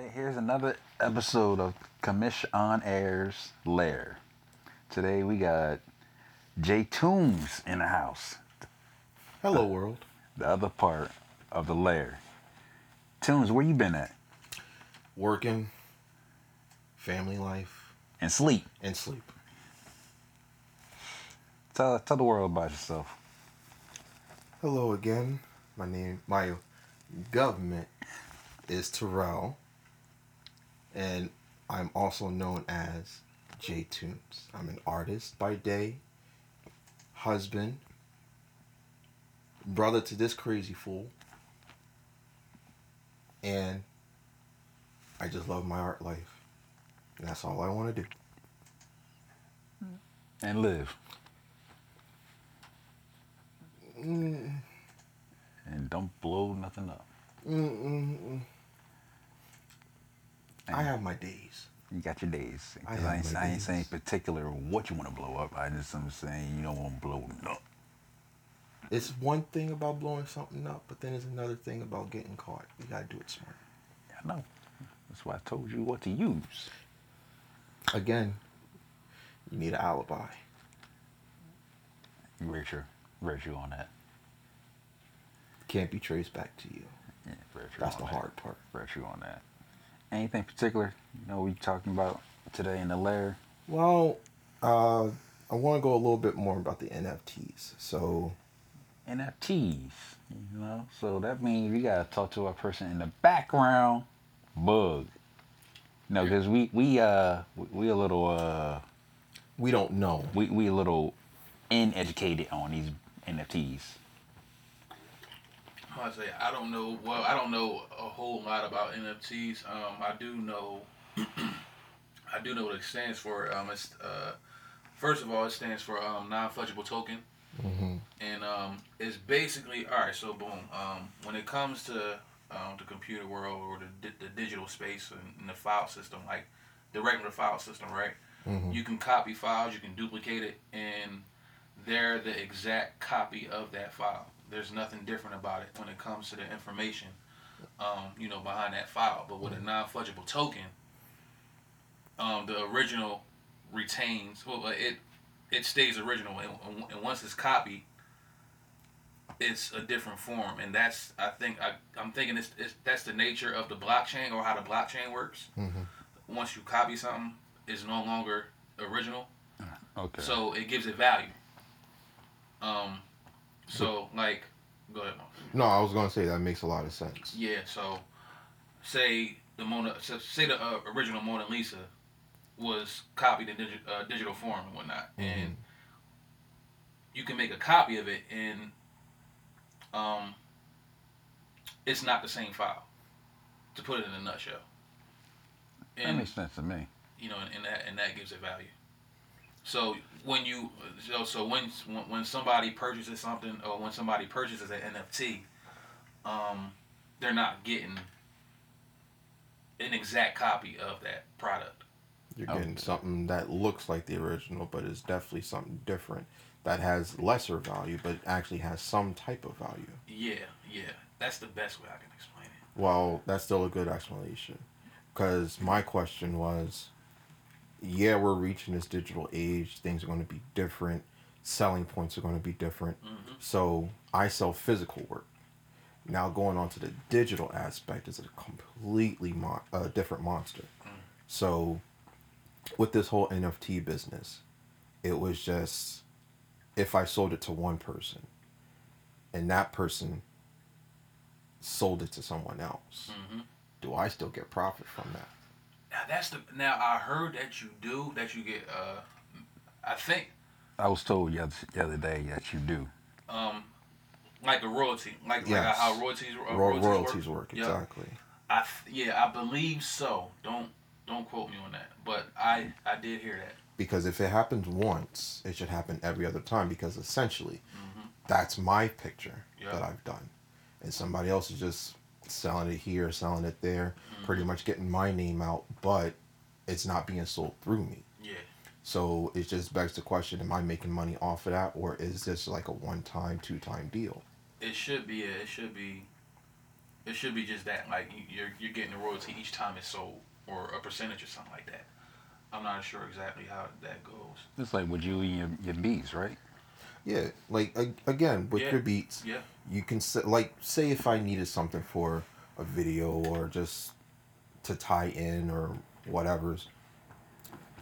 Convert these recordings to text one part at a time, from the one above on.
right, here's another episode of Commish on Air's Lair. Today we got Jay Toombs in the house, Hello, world. the other part of the lair. Toombs, where you been at? Working, family life, And sleep. and sleep. Tell tell the world about yourself. Hello again. My name, my government is Terrell, and I'm also known as J Tunes. I'm an artist by day, husband, brother to this crazy fool, and I just love my art life. And that's all I want to do. And live. Mm, And don't blow nothing up. mm, mm, mm. I have my days. You got your days. I I, ain't, I ain't saying particular what you want to blow up. I just am saying you don't want to blow it up. It's one thing about blowing something up, but then it's another thing about getting caught. You gotta do it smart. I know. That's why I told you what to use. Again, you need an alibi. Very true on that. Can't be traced back to you. Yeah. That's the that. hard part. True on that. Anything particular? You know, we talking about today in the lair. Well, uh, I want to go a little bit more about the NFTs. So, NFTs. You know, so that means we gotta talk to a person in the background. Bug. No, because we we uh we, we a little uh we don't know. we we a little uneducated on these NFTs. I say I don't know. Well, I don't know a whole lot about NFTs. Um, I do know. I do know what it stands for. Um, it's uh, first of all, it stands for um, non-fungible token, hmm and um, it's basically all right. So boom. Um, when it comes to um, the computer world or the, di- the digital space and, and the file system, like the regular file system, right? hmm You can copy files, you can duplicate it, and they're the exact copy of that file. There's nothing different about it when it comes to the information, um, you know, behind that file. But with a non-fungible token, um, the original retains. Well, it it stays original, and, and once it's copied, it's a different form. And that's I think I I'm thinking it's, it's that's the nature of the blockchain or how the blockchain works. hmm Once you copy something, it's no longer original. Okay. So it gives it value. Um, so like, go ahead. No, I was gonna say that makes a lot of sense. Yeah. So, say the Mona, say the uh, original Mona Lisa was copied in digi- uh, digital form and whatnot, and you can make a copy of it, and um, it's not the same file. To put it in a nutshell. that And makes sense to me. you know, and, and that and that gives it value. So when you so so when when when somebody purchases something or when somebody purchases an NFT, um, they're not getting an exact copy of that product. You're Oh. getting something that looks like the original, but is definitely something different that has lesser value, but actually has some type of value. Yeah, yeah, that's the best way I can explain it. Well, that's still a good explanation. Because my question was yeah, we're reaching this digital age, things are going to be different, selling points are going to be different. hmm So I sell physical work. Now, going on to the digital aspect is a completely mo- uh, different monster. Mm. So, with this whole NFT business, it was just if I sold it to one person and that person sold it to someone else, hmm do I still get profit from that? Now that's the now I heard that you do that you get. Uh, I think I was told the other, day that you do. um, like a royalty, like Yes. like how royalties uh, Ro- royalties, royalties work. work, Yep. exactly. I th- yeah, I believe so. Don't don't quote me on that, but I I did hear that. Because if it happens once, it should happen every other time because essentially hmm that's my picture Yeah. that I've done. And somebody else is just selling it here, selling it there, Mm-hmm. pretty much getting my name out, but it's not being sold through me. Yeah, So it just begs the question: Am I making money off of that, or is this like a one-time, two-time deal? it should be. A, it should be It should be just that, like you- you're you're getting a royalty each time it's sold, or a percentage or something like that. I'm not sure exactly how that goes. It's like with you and your, your beats, right? Yeah, like again with Yeah. your beats, Yeah. you can say, like say if I needed something for a video or just to tie in or whatever's,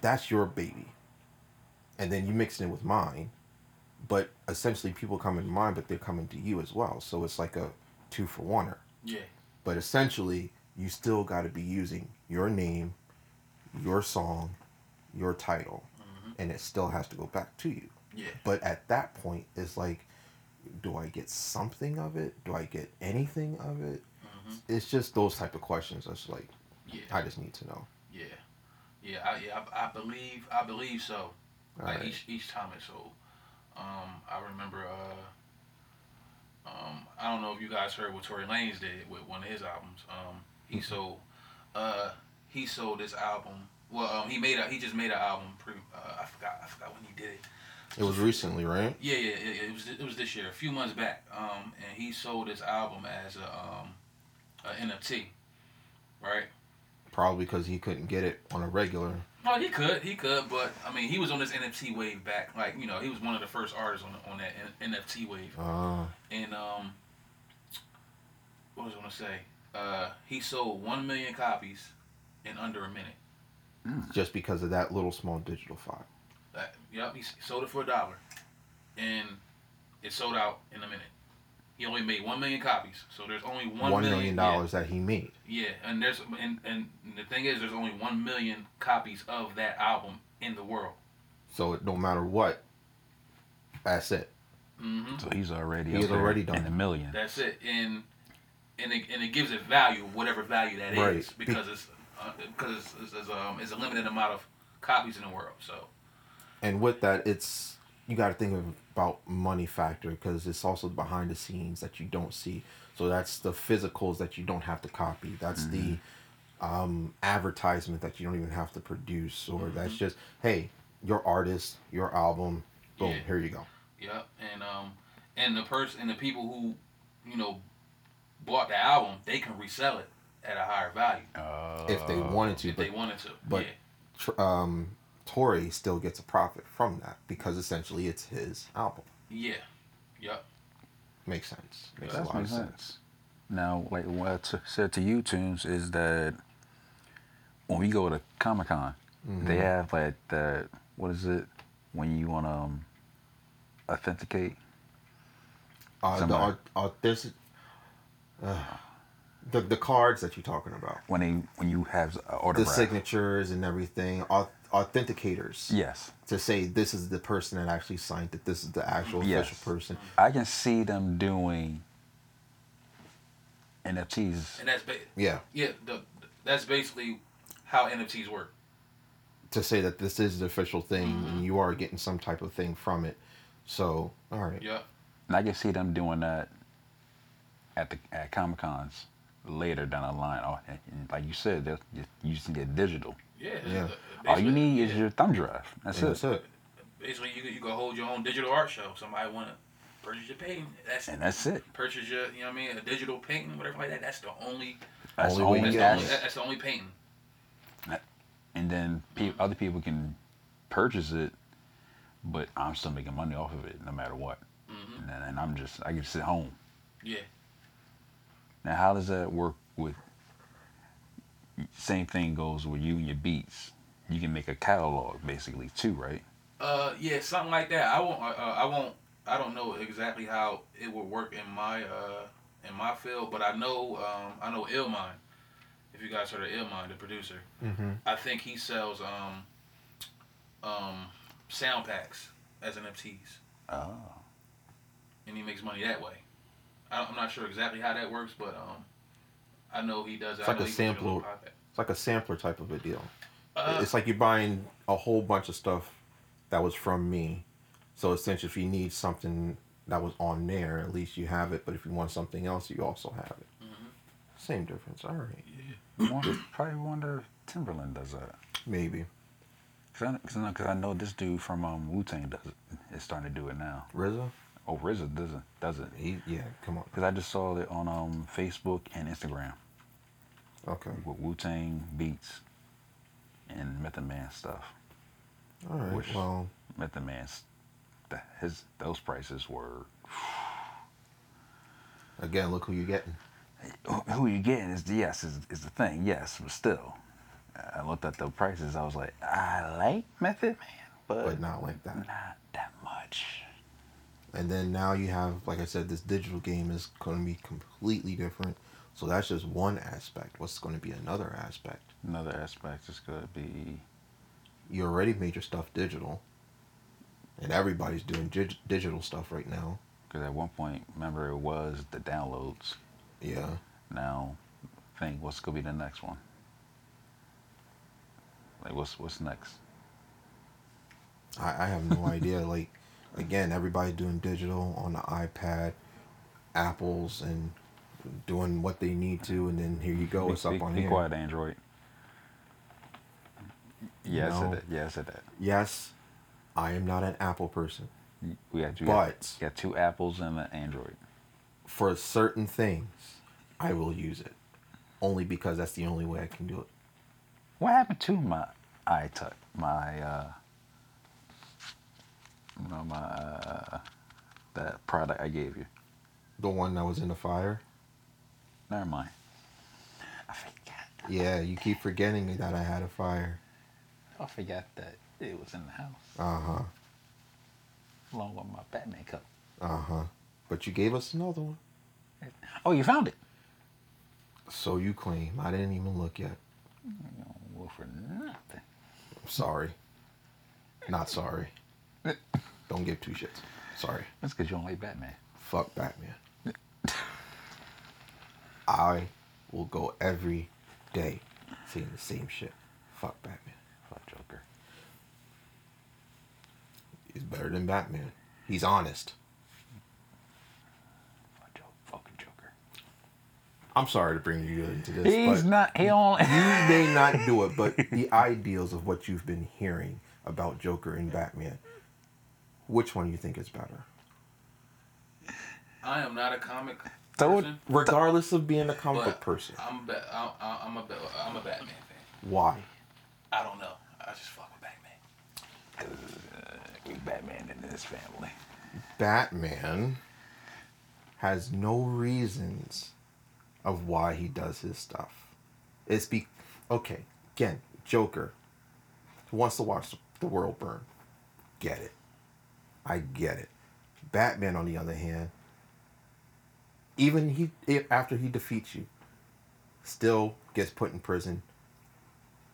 that's your baby, and then you mix it in with mine, but essentially people come into mine, but they're coming to you as well, so it's like a two for oneer. Yeah. But essentially, you still got to be using your name, your song, your title, mm-hmm. and it still has to go back to you. Yeah. But at that point, it's like, do I get something of it? Do I get anything of it? It's just those type of questions. That's like, Yeah. I just need to know. Yeah, yeah, I, yeah. I, I believe, I believe so. like Alright. each each time it's sold. Um, I remember. Uh, um, I don't know if you guys heard what Tory Lanez did with one of his albums. Um, he sold. Uh, he sold this album. Well, um, he made a. He just made an album. Pre. Uh, I forgot. I forgot when he did it. It was recently, right? Yeah, yeah. It, it was. It was this year, a few months back. Um, and he sold his album as a um, a NFT. Right. Probably because he couldn't get it on a regular. Well, he could, he could, but I mean, he was on this NFT wave back, like you know, he was one of the first artists on on that N- NFT wave, Uh, and um, what was I gonna say? Uh, he sold one million copies in under a minute. just because of that little small digital file. That, yep, he sold it for a dollar, and it sold out in a minute. He only made one million copies, so there's only one One million million yeah. dollars that he made. Yeah, and there's and and the thing is, there's only one million copies of that album in the world. So it, no matter what, that's it. hmm So he's already He's already done in a million. That's it, and and it, and it gives it value, whatever value that is, Right. Be- because it's uh, because it's, it's, it's, um, it's a limited amount of copies in the world. So and with that it's you got to think about money factor because it's also behind the scenes that you don't see. So that's the physicals that you don't have to copy. That's the um, advertisement that you don't even have to produce or that's just hey your artist your album boom Yeah. here you go. Yeah, and um and the person and the people who you know bought the album, they can resell it at a higher value. Uh, if they wanted to if but they wanted to. but- yeah, tr- um, Tory still gets a profit from that because essentially it's his album yeah, yep, makes sense makes that a lot makes of sense. sense. Now, like what I t- said to you, Tunes, is that when we go to Comic Con, Mm-hmm. they have like the what is it when you want to um, authenticate? Uh, the Somebody. art, art, there's uh, the the cards that you're talking about, When they when you have an the signatures and everything, au- authenticators Yes, to say this is the person that actually signed it. This is the actual Yes. official person. I can see them doing NFTs. and that's ba- Yeah, yeah, the, that's basically how NFTs work. to say that this is the official thing Mm-hmm. and you are getting some type of thing from it. So, all right, Yep, And I can see them doing that at the at Comic Cons later down the line. Oh, and- and like you said, they're just using it digital. Yeah. Yeah. the- All you basically- need is your thumb drive. That's And it. that's it. basically you could- you can hold your own digital art show. Somebody want to purchase your painting. That's And that's it. purchase your you know what I mean a digital painting whatever like that. That's the only That's Only the only that's, the only, that's the only painting. And then pe- other people can purchase it, but I'm still making money off of it no matter what. hmm And, then, and I'm just I can sit home. Yeah. Now, how does that work with? Same thing goes with you and your beats. You can make a catalog basically too, right? Uh yeah something like that. I won't uh, uh, I won't I don't know exactly how it would work in my uh in my field, but I know um I know Illmind. If you guys heard of Illmind, the producer, Mm-hmm. I think he sells um um sound packs as NFTs. Oh. and he makes money that way. I'm not sure exactly how that works, but um, I know he does. It's like a he puts it on sampler. It's like a sampler type of a deal. Uh, it's like you're buying a whole bunch of stuff that was from me. So essentially, if you need something that was on there, at least you have it. But if you want something else, you also have it. Mhm. Same difference. All right, I wonder, probably wonder if Timbaland does that. maybe Cause I, I, know, cause I know this dude from um, Wu Tang does it. Is starting to do it now. RZA. Oh, RZA doesn't doesn't He, yeah, come on. because I just saw it on um Facebook and Instagram Okay. with Wu Tang beats and Method Man stuff. All right. Which- Well, Method Man's his those prices were again, look who you're getting. who- who you getting is yes is, is the thing yes but still I looked at the prices I was like I like Method Man but, But not like that. not that much And then now you have, like I said, this digital game is going to be completely different. So that's just one aspect. What's going to be another aspect? another aspect is gonna be You already made your stuff digital, and everybody's doing dig- digital stuff right now. because at one point remember it was the downloads Yeah. now think what's gonna be the next one like what's what's next I, I have no idea. Like, again, everybody's doing digital on the iPad, Apples, and doing what they need to, and then here you go. be, It's up be, on be here. quiet Android Yes, I No. said that yeah I said that Yes, I am not an Apple person. we got you But- got, got two apples and an Android For certain things, I will use it. Only because that's the only way I can do it. What happened to my iTouch? My uh, you know, my uh, that product I gave you. The one that was in the fire. Never mind. I forgot. Yeah, you keep forgetting that I had a fire. I forgot that it was in the house Uh huh. along with my Batman cup. Uh huh. But you gave us another one. Oh, you found it. So you claim. I didn't even look yet. Well, for nothing. I'm sorry. Not sorry. Don't give two shits. Sorry. That's because you don't like Batman. Fuck Batman. I will go every day seeing the same shit. Fuck Batman. Fuck Joker. He's better than Batman. He's honest. Fuck Joker. Fucking Joker. I'm sorry to bring you into this. He's but not. He don't. you may not do it, but the ideals of what you've been hearing about Joker and Batman, which one you think is better? I am not a comic Throw it- person. Regardless of being a comic book person, I'm ba- I, I, I'm a ba- I'm a Batman fan. why? I don't know. I just fuck with Batman. we Batman in this family. Batman has no reasons of why he does his stuff. It's be okay. Again, Joker wants to watch the world burn. Get it. I get it. Batman, on the other hand, even he after he defeats you, still gets put in prison,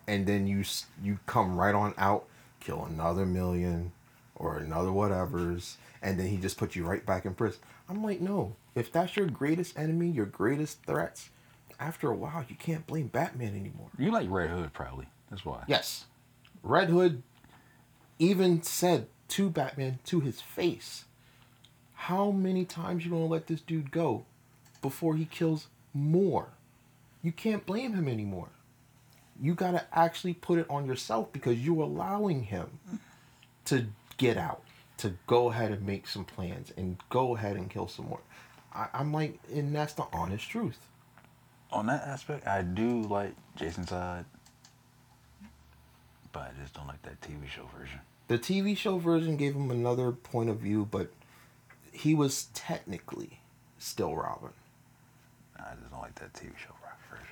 and then you you come right on out, kill another million or another whatever's, and then he just puts you right back in prison. I'm like, no. If that's your greatest enemy, your greatest threats, after a while, you can't blame Batman anymore. You like Red Hood, probably. That's why. Yes. Red Hood even said to Batman to his face, How many times you gonna let this dude go before he kills more? You can't blame him anymore. You gotta actually put it on yourself because you're allowing him to get out, to go ahead and make some plans and go ahead and kill some more. I, I'm like, and that's the honest truth. On that aspect, I do like Jason Todd, but I just don't like that TV show version. The TV show version gave him another point of view, but he was technically still Robin. I just don't like that TV show version.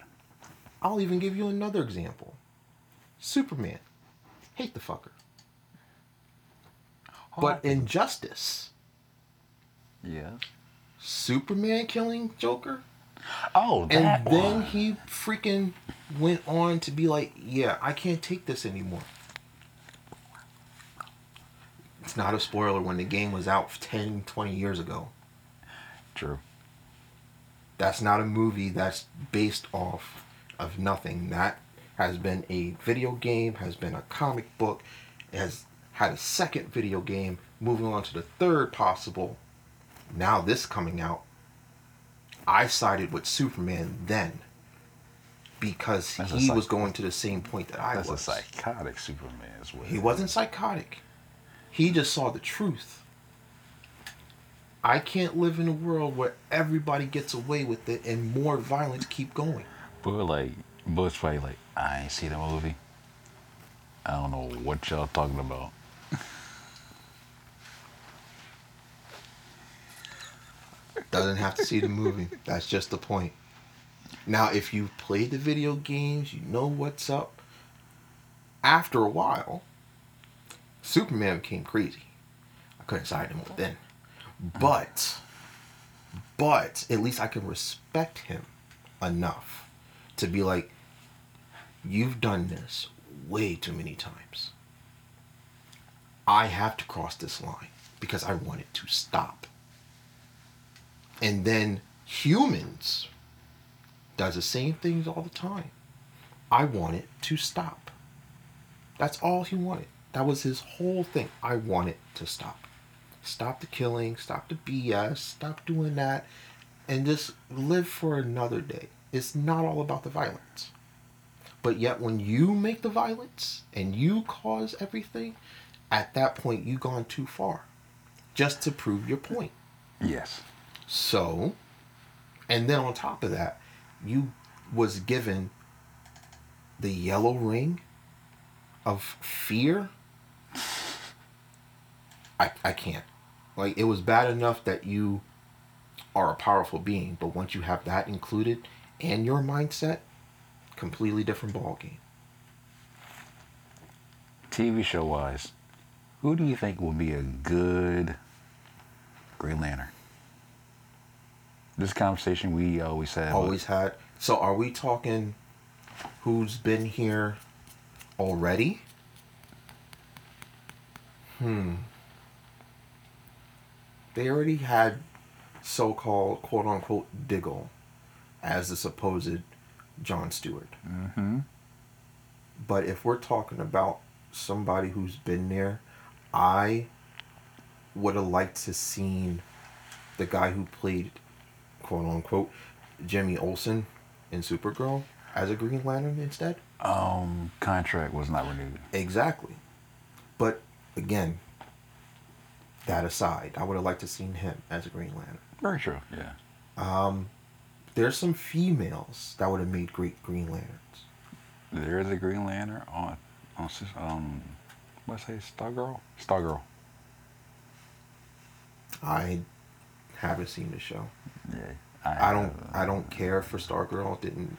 I'll even give you another example. Superman. Hate the fucker. But Injustice. yes. Superman killing Joker? Oh, And then one. he freaking went on to be like, yeah, I can't take this anymore. It's not a spoiler when the game was out 10, 20 years ago. True. That's not a movie that's based off of nothing. That has been a video game, has been a comic book, has had a second video game, moving on to the third possible. Now this coming out. I sided with Superman then because That's he was going to the same point that I That's was. a psychotic Superman as well. He wasn't psychotic. He just saw the truth. I can't live in a world where everybody gets away with it and more violence keep going. But like, Bush probably like, I ain't see the movie. I don't know what y'all talking about. Doesn't have to see the movie. That's just the point. Now, if you played the video games, you know what's up. After a while, Superman became crazy. I couldn't side him with then. But, but at least I can respect him enough to be like, you've done this way too many times. I have to cross this line because I want it to stop. And then humans does the same things all the time. I want it to stop. That's all he wanted. That was his whole thing. I want it to stop. Stop the killing, stop the BS, stop doing that, and just live for another day. It's not all about the violence. But yet, when you make the violence and you cause everything, at that point, you've gone too far just to prove your point. Yes. So, and then on top of that, you was given the yellow ring of fear. I I can't. Like it was bad enough that you are a powerful being, but once you have that included and your mindset, completely different ball game. TV show wise, who do you think will be a good Green Lantern? This conversation we always had. Always had. So are we talking who's been here already? Hmm. They already had so called quote unquote Diggle as the supposed John Stewart. Mm-hmm. But if we're talking about somebody who's been there, I would have liked to seen the guy who played quote unquote Jimmy Olsen in Supergirl as a Green Lantern instead. Um, contract was not renewed. Exactly. But again, that aside, I would have liked to seen him as a Green Lantern. Very true. Yeah. Um, there's some females that would have made great Green Lanterns. There is a Green Lantern on on um, what's say Stargirl? Stargirl. I haven't seen the show. Yeah. I don't have, I don't care for Stargirl. It didn't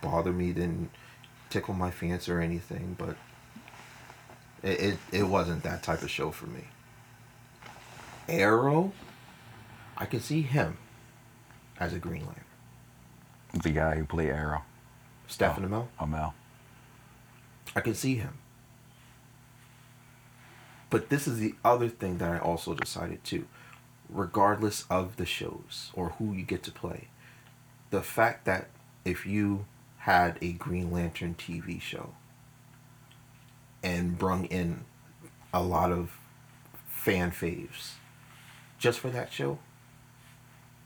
bother me. Didn't tickle my fancy or anything. But it, it it wasn't that type of show for me. Arrow, I can see him as a Green Lantern. The guy who played Arrow. Stephen oh, Amell, Amel. I can see him. But this is the other thing that I also decided too. Regardless of the shows or who you get to play, the fact that if you had a Green Lantern TV show and brung in a lot of fan faves just for that show,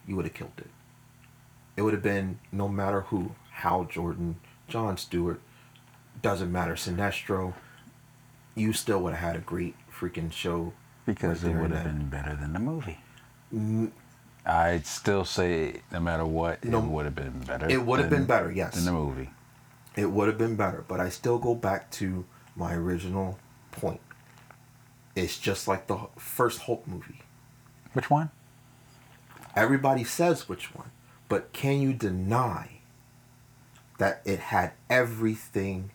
you would have killed it. It would have been no matter who, Hal Jordan, John Stewart, doesn't matter, Sinestro, you still would have had a great freaking show. Because it would have been better than the movie. N- I'd still say no matter what, No, it would have been better. It would have been better, yes. Than the movie. It would have been better, but I still go back to my original point. It's just like the first Hulk movie. Which one? Everybody says which one, but can you deny that it had everything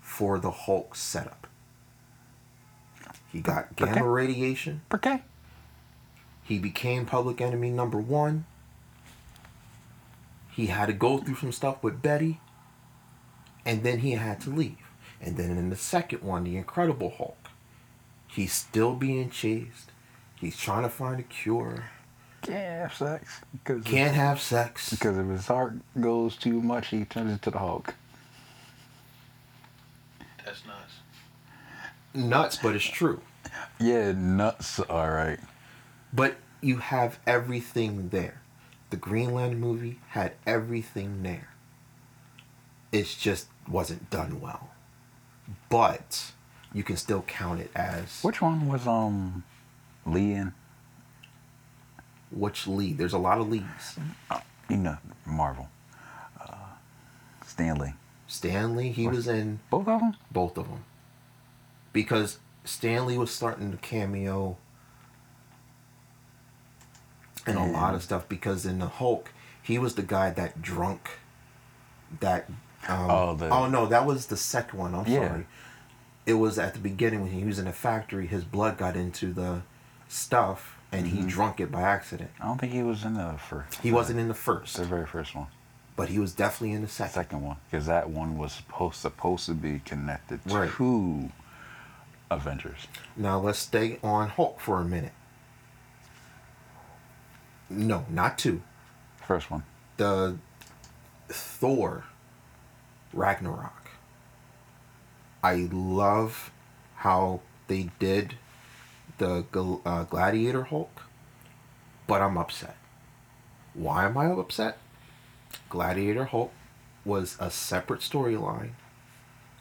for the Hulk setup? He got gamma Okay. radiation. Okay. He became public enemy number one. He had to go through some stuff with Betty. And then he had to leave. And then in the second one, the Incredible Hulk, he's still being chased. He's trying to find a cure. Can't have sex because Can't have sex. because if his heart goes too much, he turns into the Hulk. That's nuts. Nuts, but it's true. Yeah, nuts. All right. But you have everything there. The Green Lantern movie had everything there. It just wasn't done well. But you can still count it as Which one was um, Lee in? Which Lee? There's a lot of leads. You know, Marvel. Uh, Stan Lee. Stanley, he was in Both of them? both of them. Because Stan Lee was starting to cameo in a lot of stuff. Because in the Hulk, he was the guy that drunk that. Um, Oh, the- oh no, that was the second one. I'm Yeah. sorry. It was at the beginning when he was in the factory. His blood got into the stuff, and he Mm-hmm. drunk it by accident. I don't think he was in the first. He wasn't in the first, the very first one. but he was definitely in the second. Second one, because that one was supposed supposed to be connected Right. to Avengers. Now let's stay on Hulk for a minute. No, not two. First one. The Thor Ragnarok. I love how they did the uh, Gladiator Hulk, but I'm upset. Why am I upset? Gladiator Hulk was a separate storyline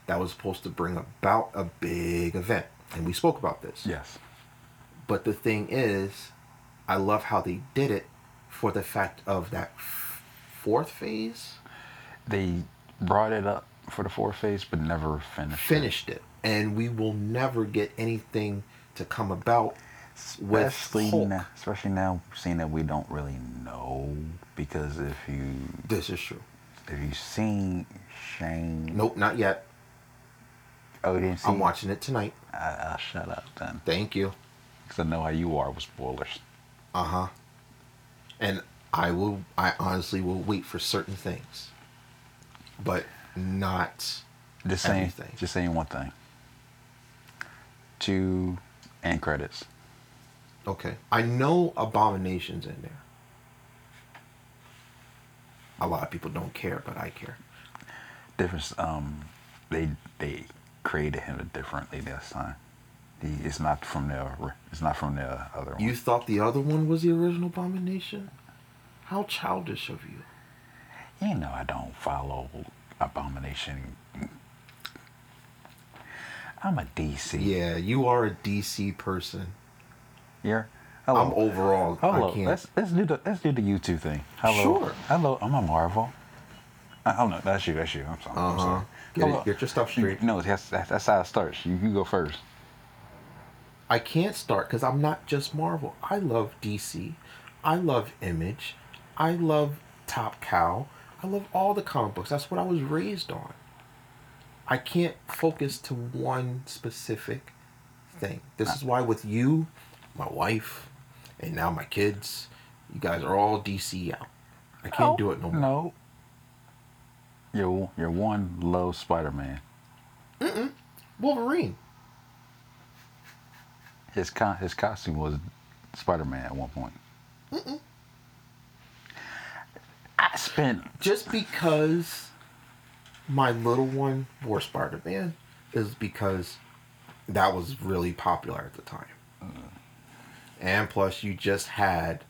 that was supposed to bring about a big event, and we spoke about this. Yes. But the thing is, I love how they did it for the fact of that f- fourth phase They brought it up for the fourth phase, but never finished. it. finished it, and we will never get anything to come about with Especially Hulk. now, especially now, seeing that we don't really know because if you This is true. if you seen Shane, Nope, not yet. oh, you didn't see. I'm watching it tonight. I, I'll shut up then, Thank you. because I know how you are with spoilers. Uh huh. And I will. I honestly will wait for certain things, but not. Just saying, Everything. just saying one thing. Two end credits. Okay. I know Abomination's in there. A lot of people don't care, but I care. Difference. Um, they they created him differently this time. He it's not from the it's not from the other one. You thought the other one was the original Abomination? How childish of you. You know I don't follow Abomination. I'm a DC. Yeah, you are a DC person. You're. I'm overall. Hello. I can't. Let's let's do the let's do the YouTube thing. Hello. Sure. Hello. I'm a Marvel. I don't know. that's you. That's you. I'm sorry. I'm Uh huh. sorry. Get, it, get your stuff straight. No, that's that's, that's how it starts. You you go first. I can't start because I'm not just Marvel. I love DC. I love Image. I love Top Cow. I love all the comic books. That's what I was raised on. I can't focus to one specific thing. This is why with you, my wife, and now my kids, you guys are all DC out. I can't do it no more. No. You're you're one low Spider Man. Wolverine. His con his costume was Spider Man at one point. I spent just because my little one wore Spider Man is because that was really popular at the time. Mm. And plus, you just had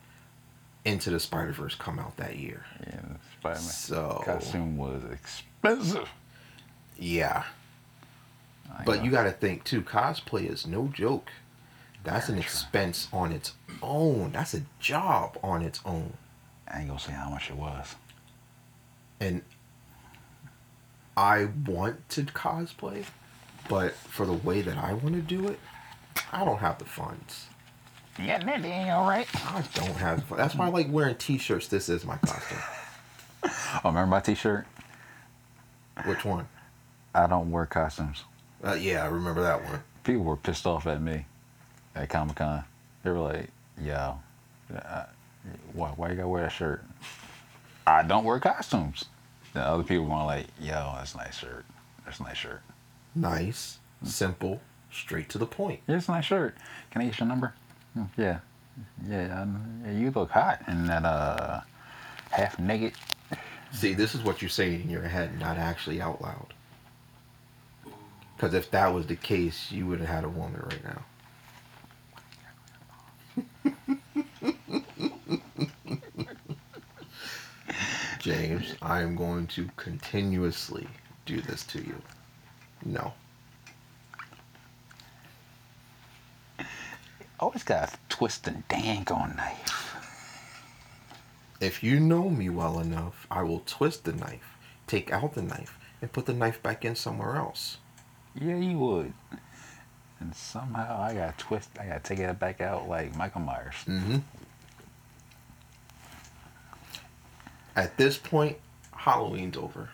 Into the Spider Verse come out that year. yeah, Spider Man So- costume was expensive. Yeah. I But know. you got to think, too, cosplay is no joke. That's an expense on its own. That's a job on its own. I ain't gonna say how much it was. and I want to cosplay, but for the way that I want to do it, I don't have the funds. Yeah, that ain't all right. I don't have. Fun. That's why I like wearing t-shirts. This is my costume. Oh, remember my T-shirt? Which one? I don't wear costumes. Uh, yeah, I remember that one. People were pissed off at me at Comic Con. They were like, "Yo, uh, why why you gotta wear that shirt?" I don't wear costumes. Then other people were like, "Yo, that's a nice shirt. That's a nice shirt. Nice, simple, straight to the point. Yeah, it's a nice shirt. Can I get your number?" "Hmm, Yeah, yeah. um, yeah you look hot in that uh half naked. See, this is what you're saying in your head, not actually out loud. Because if that was the case, you would have had a woman right now. I am going to continuously do this to you. No. Always got a twist and dang on knife. If you know me well enough, I will twist the knife, take out the knife, and put the knife back in somewhere else. Yeah, you would. And somehow I got twist. I got to take it back out like Michael Myers. Mm-hmm. At this point, Halloween's over.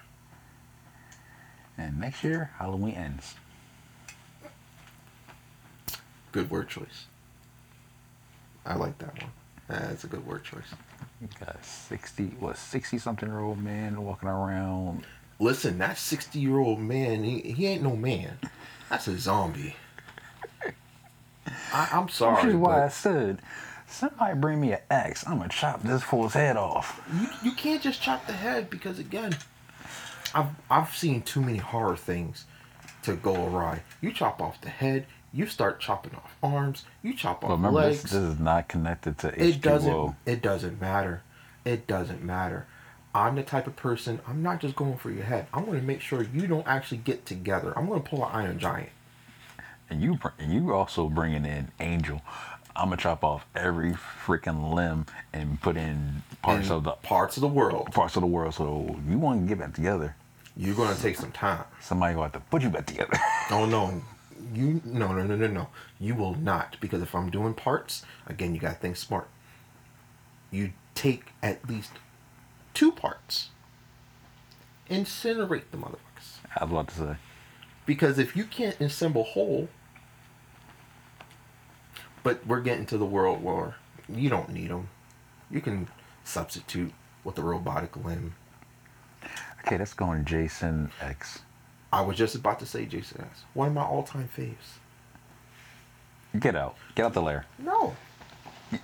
And next year, Halloween ends. Good word choice. I like that one. That's a good word choice. You got a sixty, what, sixty something year old man walking around. Listen, that 60 year old man, he, he ain't no man. That's a zombie. I, I'm Which sorry. is why I said, somebody bring me an axe. I'm gonna chop this fool's head off. you, you can't just chop the head because, again, I've, I've seen too many horror things to go awry. You chop off the head, you start chopping off arms, you chop off remember, legs. this, this is not connected to it doesn't it doesn't matter it doesn't matter i'm the type of person i'm not just going for your head i'm going to make sure you don't actually get together i'm going to pull an iron giant And you, and you also bringing in Angel. I'm gonna chop off every freaking limb and put in parts in of the parts of the world parts of the world. So you want to get back together. you're to take some time Somebody gonna have to put you back together. oh no you no no no no no you will not because if i'm doing parts again you got to think smart you take at least two parts incinerate the motherfuckers I was about to say. Because if you can't assemble whole, but we're getting to the world where you don't need them. You can substitute with a robotic limb. Okay, let's go on Jason X. I was just about to say Jason X. One of my all-time faves. Get out. Get out the lair. No,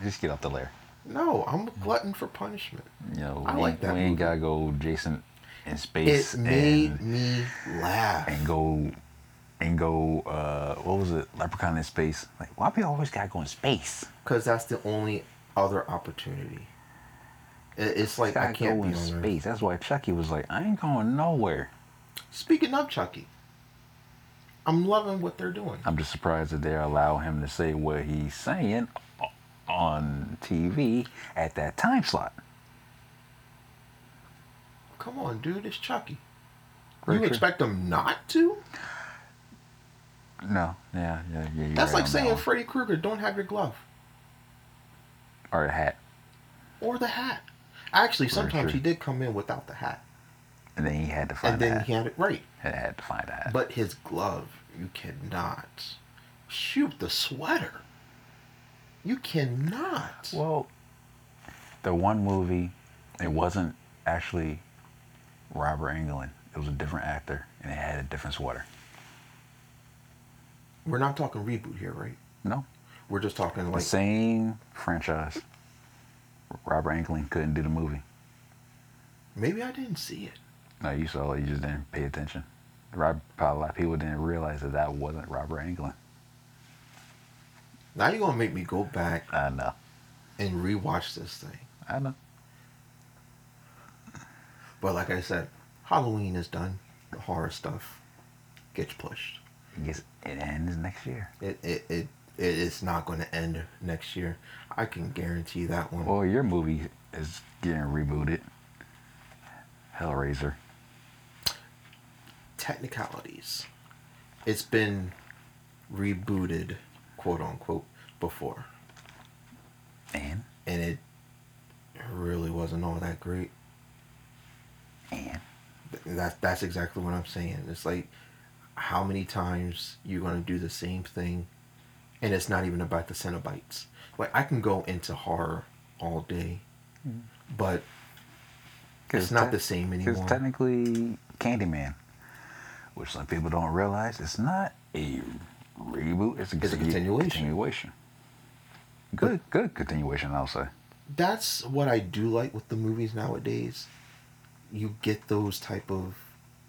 Just get out the lair. no, I'm a glutton for punishment. Know, I we, like that we ain't movie. gotta go Jason in space. It made and me laugh. and go and go. Uh, what was it? Leprechaun in space. Like, why we always gotta go in space? Because that's the only other opportunity. It- It's like I can't go be in space. That's why Chucky was like, I ain't going nowhere. Speaking of Chucky, I'm loving what they're doing. I'm just surprised that they allow him to say what he's saying on TV at that time slot. Come on, dude, it's Chucky. Very you expect him not to? No, yeah, yeah, yeah. That's right like on that saying. Freddy Krueger don't have your glove or a hat, or the hat. Actually, sometimes he did come in without the hat, and then he had to find and then hat. he had it right. Had, had to find a hat. But his glove, you cannot. Shoot the sweater. You cannot. Well, the one movie, it wasn't actually Robert Englund. It was a different actor, and it had a different sweater. We're not talking reboot here, right? No, We're just talking like the same franchise. Robert Englund couldn't do the movie. maybe I didn't see it. No, you saw it. You just didn't pay attention. Rob, probably a lot of people didn't realize that that wasn't Robert Englund. Now you're gonna make me go back I know. and rewatch this thing. I know. But like I said, Halloween is done. The horror stuff gets pushed. I guess it ends next year. It it it, it is not going to end next year. I can guarantee that one. Well, your movie is getting rebooted. Hellraiser. Technicalities. It's been rebooted, quote unquote, before, And and it really wasn't all that great. and That's that's exactly what I'm saying. It's like how many times you're gonna do the same thing, and it's not even about the Cenobites. Like I can go into horror all day, mm. but it's not the same Because anymore. technically, Candyman, which some people don't realize, it's not a reboot. It's a, It's a continuation. Continuation. Good, good continuation. I'll say. That's what I do like with the movies nowadays. You get those type of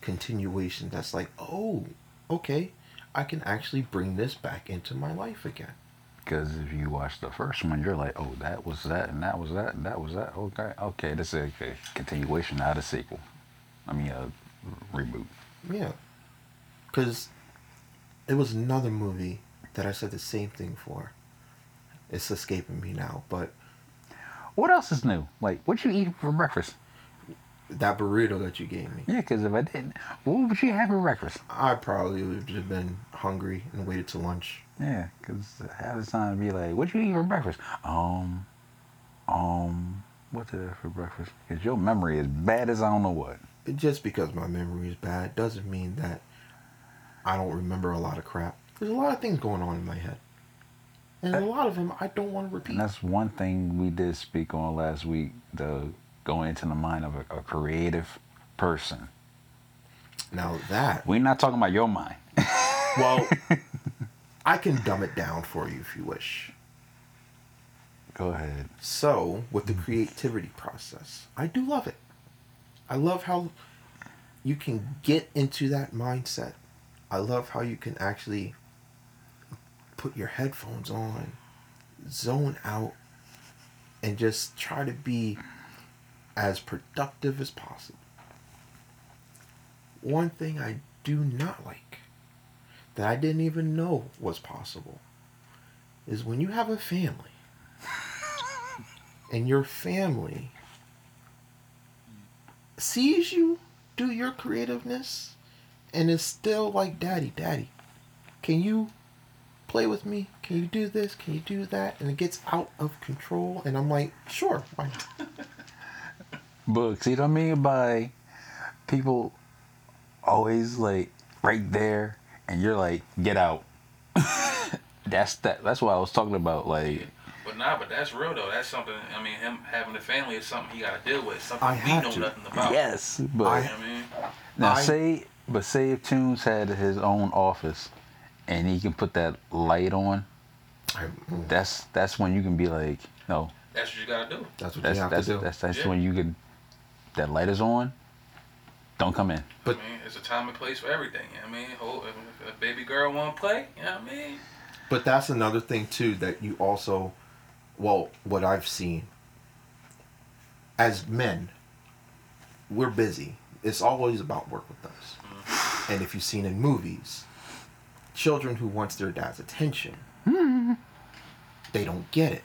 continuations. That's like, oh, okay, I can actually bring this back into my life again. Because if you watch the first one, you're like, oh, that was that, and that was that, and that was that. Okay, okay, this is a continuation, not a sequel. I mean, a reboot. Yeah. Because it was another movie that I said the same thing for. It's escaping me now, but what else is new? Like, what you eat for breakfast? That burrito that you gave me. Yeah, because if I didn't, what would you have for breakfast? I probably would have been hungry and waited till lunch. Yeah, because half the time be like, what'd you eat for breakfast? Um, um, what did I have for breakfast? Because your memory is bad as I don't know what. Just because my memory is bad doesn't mean that I don't remember a lot of crap. There's a lot of things going on in my head. And a lot of them I don't want to repeat. And that's one thing we did speak on last week, the going into the mind of a, a creative person. Now that, We're not talking about your mind. well, I can dumb it down for you if you wish. Go ahead. So, with the creativity process, I do love it. I love how you can get into that mindset. I love how you can actually put your headphones on, zone out, and just try to be as productive as possible. One thing I do not like that I didn't even know was possible is when you have a family and your family sees you do your creativeness and is still like daddy daddy can you play with me? Can you do this? Can you do that? And it gets out of control and i'm like sure why not But see what I mean by people always like right there, and you're like, get out. that's that. That's what I was talking about. Like, But nah, but that's real though. That's something. I mean, him having a family is something he got to deal with. Something I we know to. nothing about. yes, You but know what I mean, now I- say, but say if Tunes had his own office, and he can put that light on. I, That's that's when you can be like, no, that's what you got to do. that's what that's you have that's to do that's that's Yeah. when you can. That light is on. Don't come in. But- I mean, it's a time and place for everything. You know what I mean, Hold- if if a baby girl want to play, you know what I mean. But that's another thing too that you also, well, what I've seen. As men, we're busy. It's always about work with us. Mm-hmm. And if you've seen in movies, children who wants their dad's attention, mm-hmm. they don't get it.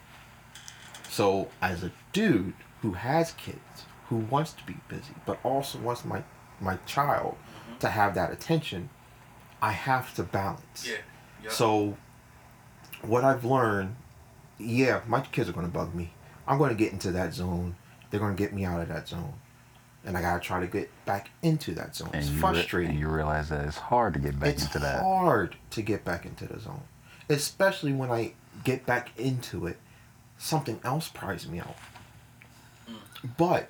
So as a dude who has kids, who wants to be busy, but also wants my my child to have that attention, I have to balance. Yeah. Yep. So, what I've learned, yeah, my kids are going to bug me. I'm going to get into that zone. They're going to get me out of that zone. And I got to try to get back into that zone. And It's you re- frustrating. and you realize that it's hard to get back it's into that. It's hard to get back into the zone. Especially when I get back into it, something else pries me out. Mm. But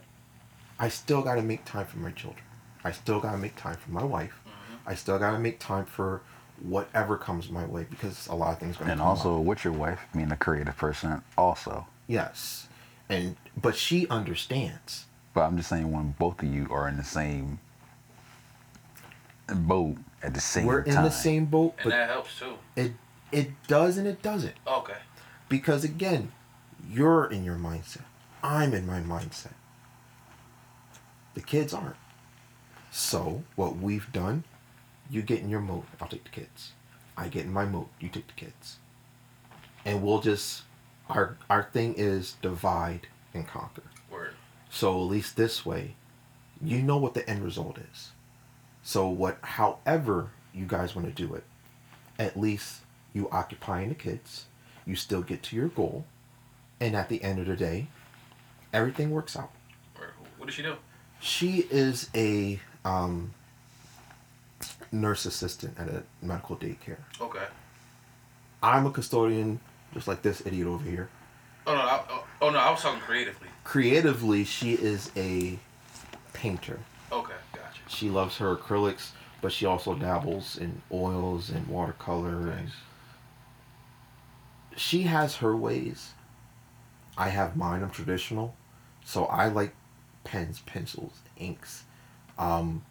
I still got to make time for my children. I still got to make time for my wife. Mm-hmm. I still got to make time for whatever comes my way because a lot of things going to And come also up. with your wife, being a creative person, also. yes, and but she understands. But I'm just saying, when both of you are in the same boat at the same We're time, in the same boat, and but that helps too. it it does and it doesn't Okay. because again, you're in your mindset. I'm in my mindset. The kids aren't. So what we've done, you get in your moat, I'll take the kids. I get in my moat, You take the kids. And we'll just our our thing is divide and conquer. Word. So at least this way, you know what the end result is. So what however you guys want to do it, at least you occupying the kids, you still get to your goal, and at the end of the day, everything works out. Word. What does she do? She is a um, nurse assistant at a medical daycare. Okay. I'm a custodian, just like this idiot over here. Oh no. I, oh, oh no. I was talking creatively. Creatively, she is a painter. Okay. Gotcha. She loves her acrylics, but she also dabbles in oils and watercolor and she has her ways. I have mine. I'm traditional, so I like pens, pencils, inks. Um,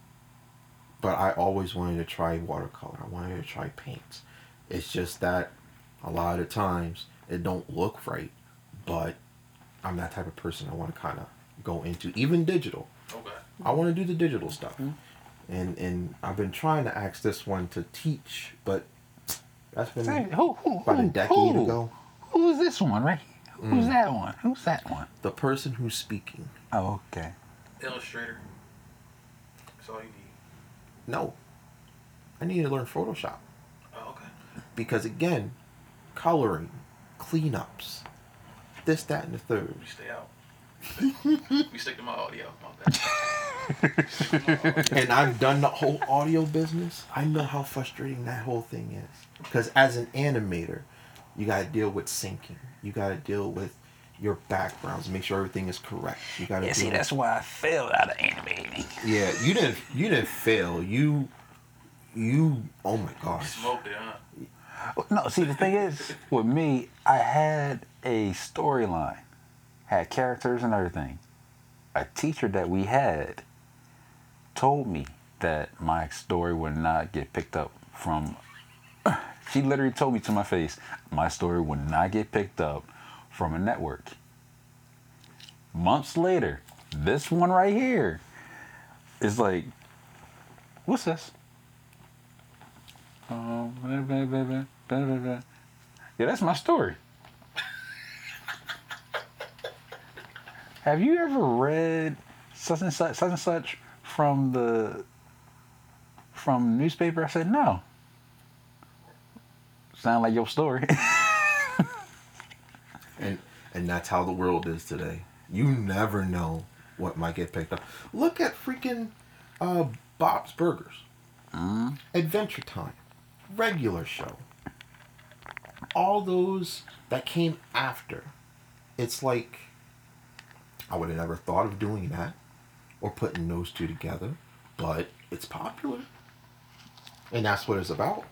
but I always wanted to try watercolor. I wanted to try paints. It's just that a lot of times it don't look right, but I'm that type of person. I want to kind of go into even digital. Okay. I want to do the digital stuff, and and I've been trying to ask this one to teach, but that's been Hey, who, who, about a decade who? ago. Who is this one, right? Who's that one? Who's that one? The person who's speaking. Oh, okay. Illustrator. That's all you need. No. I need to learn Photoshop. Oh, okay. Because again, coloring, cleanups, this, that, and the third. We stay out. we stick to my audio. My bad. and I've done the whole audio business. I know how frustrating that whole thing is. Because as an animator, you got to deal with syncing. You got to deal with your backgrounds, make sure everything is correct. You got to. Yeah, see, that's why I failed out of animating. Yeah, you didn't. You didn't fail. You. You. Oh my You gosh. smoked it, huh? No, see, the thing is, with me, I had a storyline, had characters and everything. A teacher that we had told me that my story would not get picked up from. She literally told me to my face, my story would not get picked up from a network. Months later, this one right here is like, what's this? Yeah, that's my story. Have you ever read such and such, such and such from the from newspaper? I said no. Sound like your story. And that's how the world is today. You never know what might get picked up. Look at freaking uh, Bob's Burgers, Adventure Time, regular show. All those that came after. It's like I would have never thought of doing that or putting those two together, but it's popular. And that's what it's about.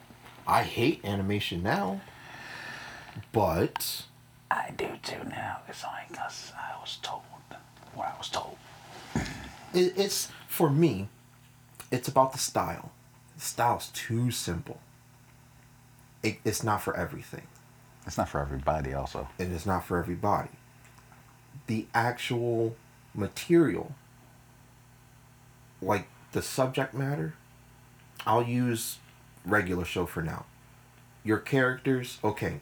I hate animation now, but I do too now. It's only because I was told what I was told. it, it's for me it's about the style the style's too simple it, it's not for everything It's not for everybody, also. and it's not for everybody the actual material like the subject matter i'll use regular show for now your characters okay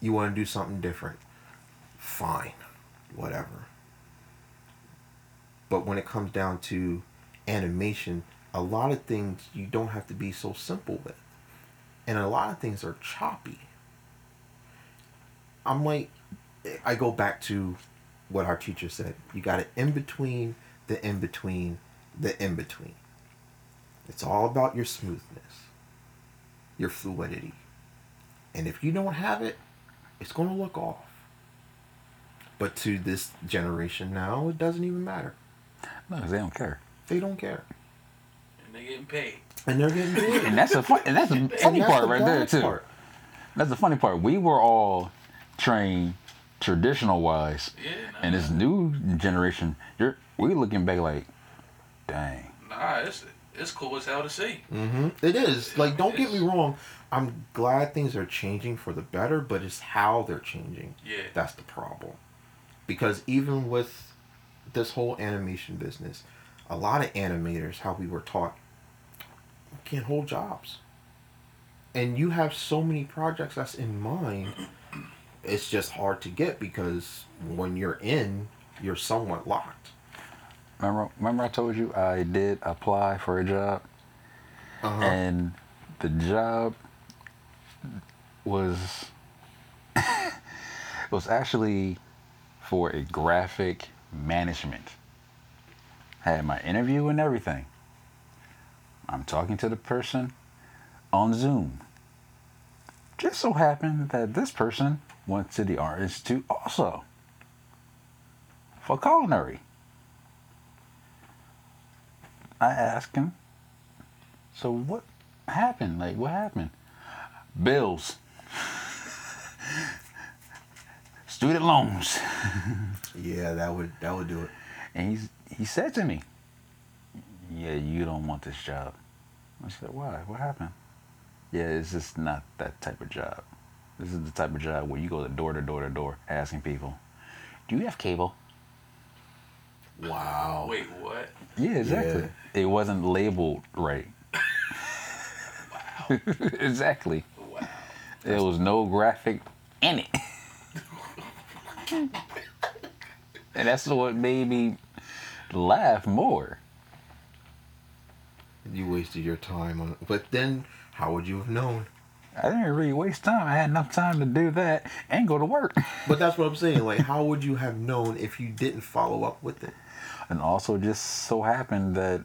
you want to do something different fine whatever. But when it comes down to animation a lot of things you don't have to be so simple with. And a lot of things are choppy. I'm like i go back to what our teacher said you got to in between the in between the in between. It's all about your smoothness your fluidity. And if you don't have it it's going to look off but to this generation now it doesn't even matter No, 'cause they don't care. they don't care And they're getting paid. and they're getting paid And that's a fun, and that's a And funny that's part the right there too. part. That's the funny part. We were all trained traditional wise, Yeah. Nah, and this new generation, you're we looking back like, dang. nah it's it's cool as hell to see. hmm It is. Like, don't get me wrong. I'm glad things are changing for the better, but it's how they're changing. Yeah. That's the problem. Because even with this whole animation business, a lot of animators, how we were taught, can't hold jobs. And you have so many projects that's in mind, it's just hard to get because when you're in, you're somewhat locked. Remember, remember I told you I did apply for a job, Uh-huh. and the job was was actually for a graphic management. I Had my interview and everything. I'm talking to the person on Zoom. Just so happened that this person went to the Art Institute also for culinary. I asked him, so what happened? Like, what happened? Bills. Student loans. yeah, that would that would do it. And he's, he said to me, Yeah, you don't want this job. I said, Why? What happened? Yeah, it's just not that type of job. This is the type of job where you go to door to door to door asking people, Do you have cable? Wow. Wait, what? Yeah, exactly. It wasn't labeled right. Wow. exactly. Wow. There was no graphic in it. and that's what made me laugh more. You wasted your time on it. but then how would you have known? I didn't really waste time. I had enough time to do that and go to work. But that's what I'm saying. Like, how would you have known if you didn't follow up with it? And also, just so happened that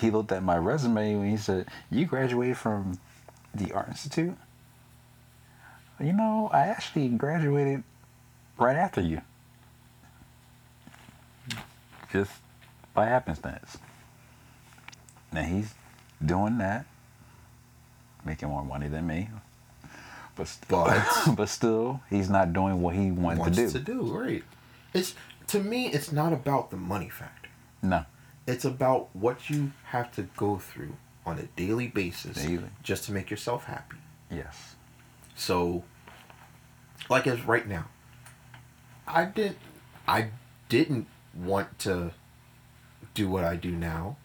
he looked at my resume and he said, "You graduated from the Art Institute." You know, I actually graduated right after you, just by happenstance. Now he's doing that, making more money than me, but st- But- but still, he's not doing what he wanted Wants to do. to do, right? It's to me, it's not about the money factor. No, It's about what you have to go through on a daily basis Daily. just to make yourself happy. yes, So, like as right now, I didn't, I didn't want to do what I do now,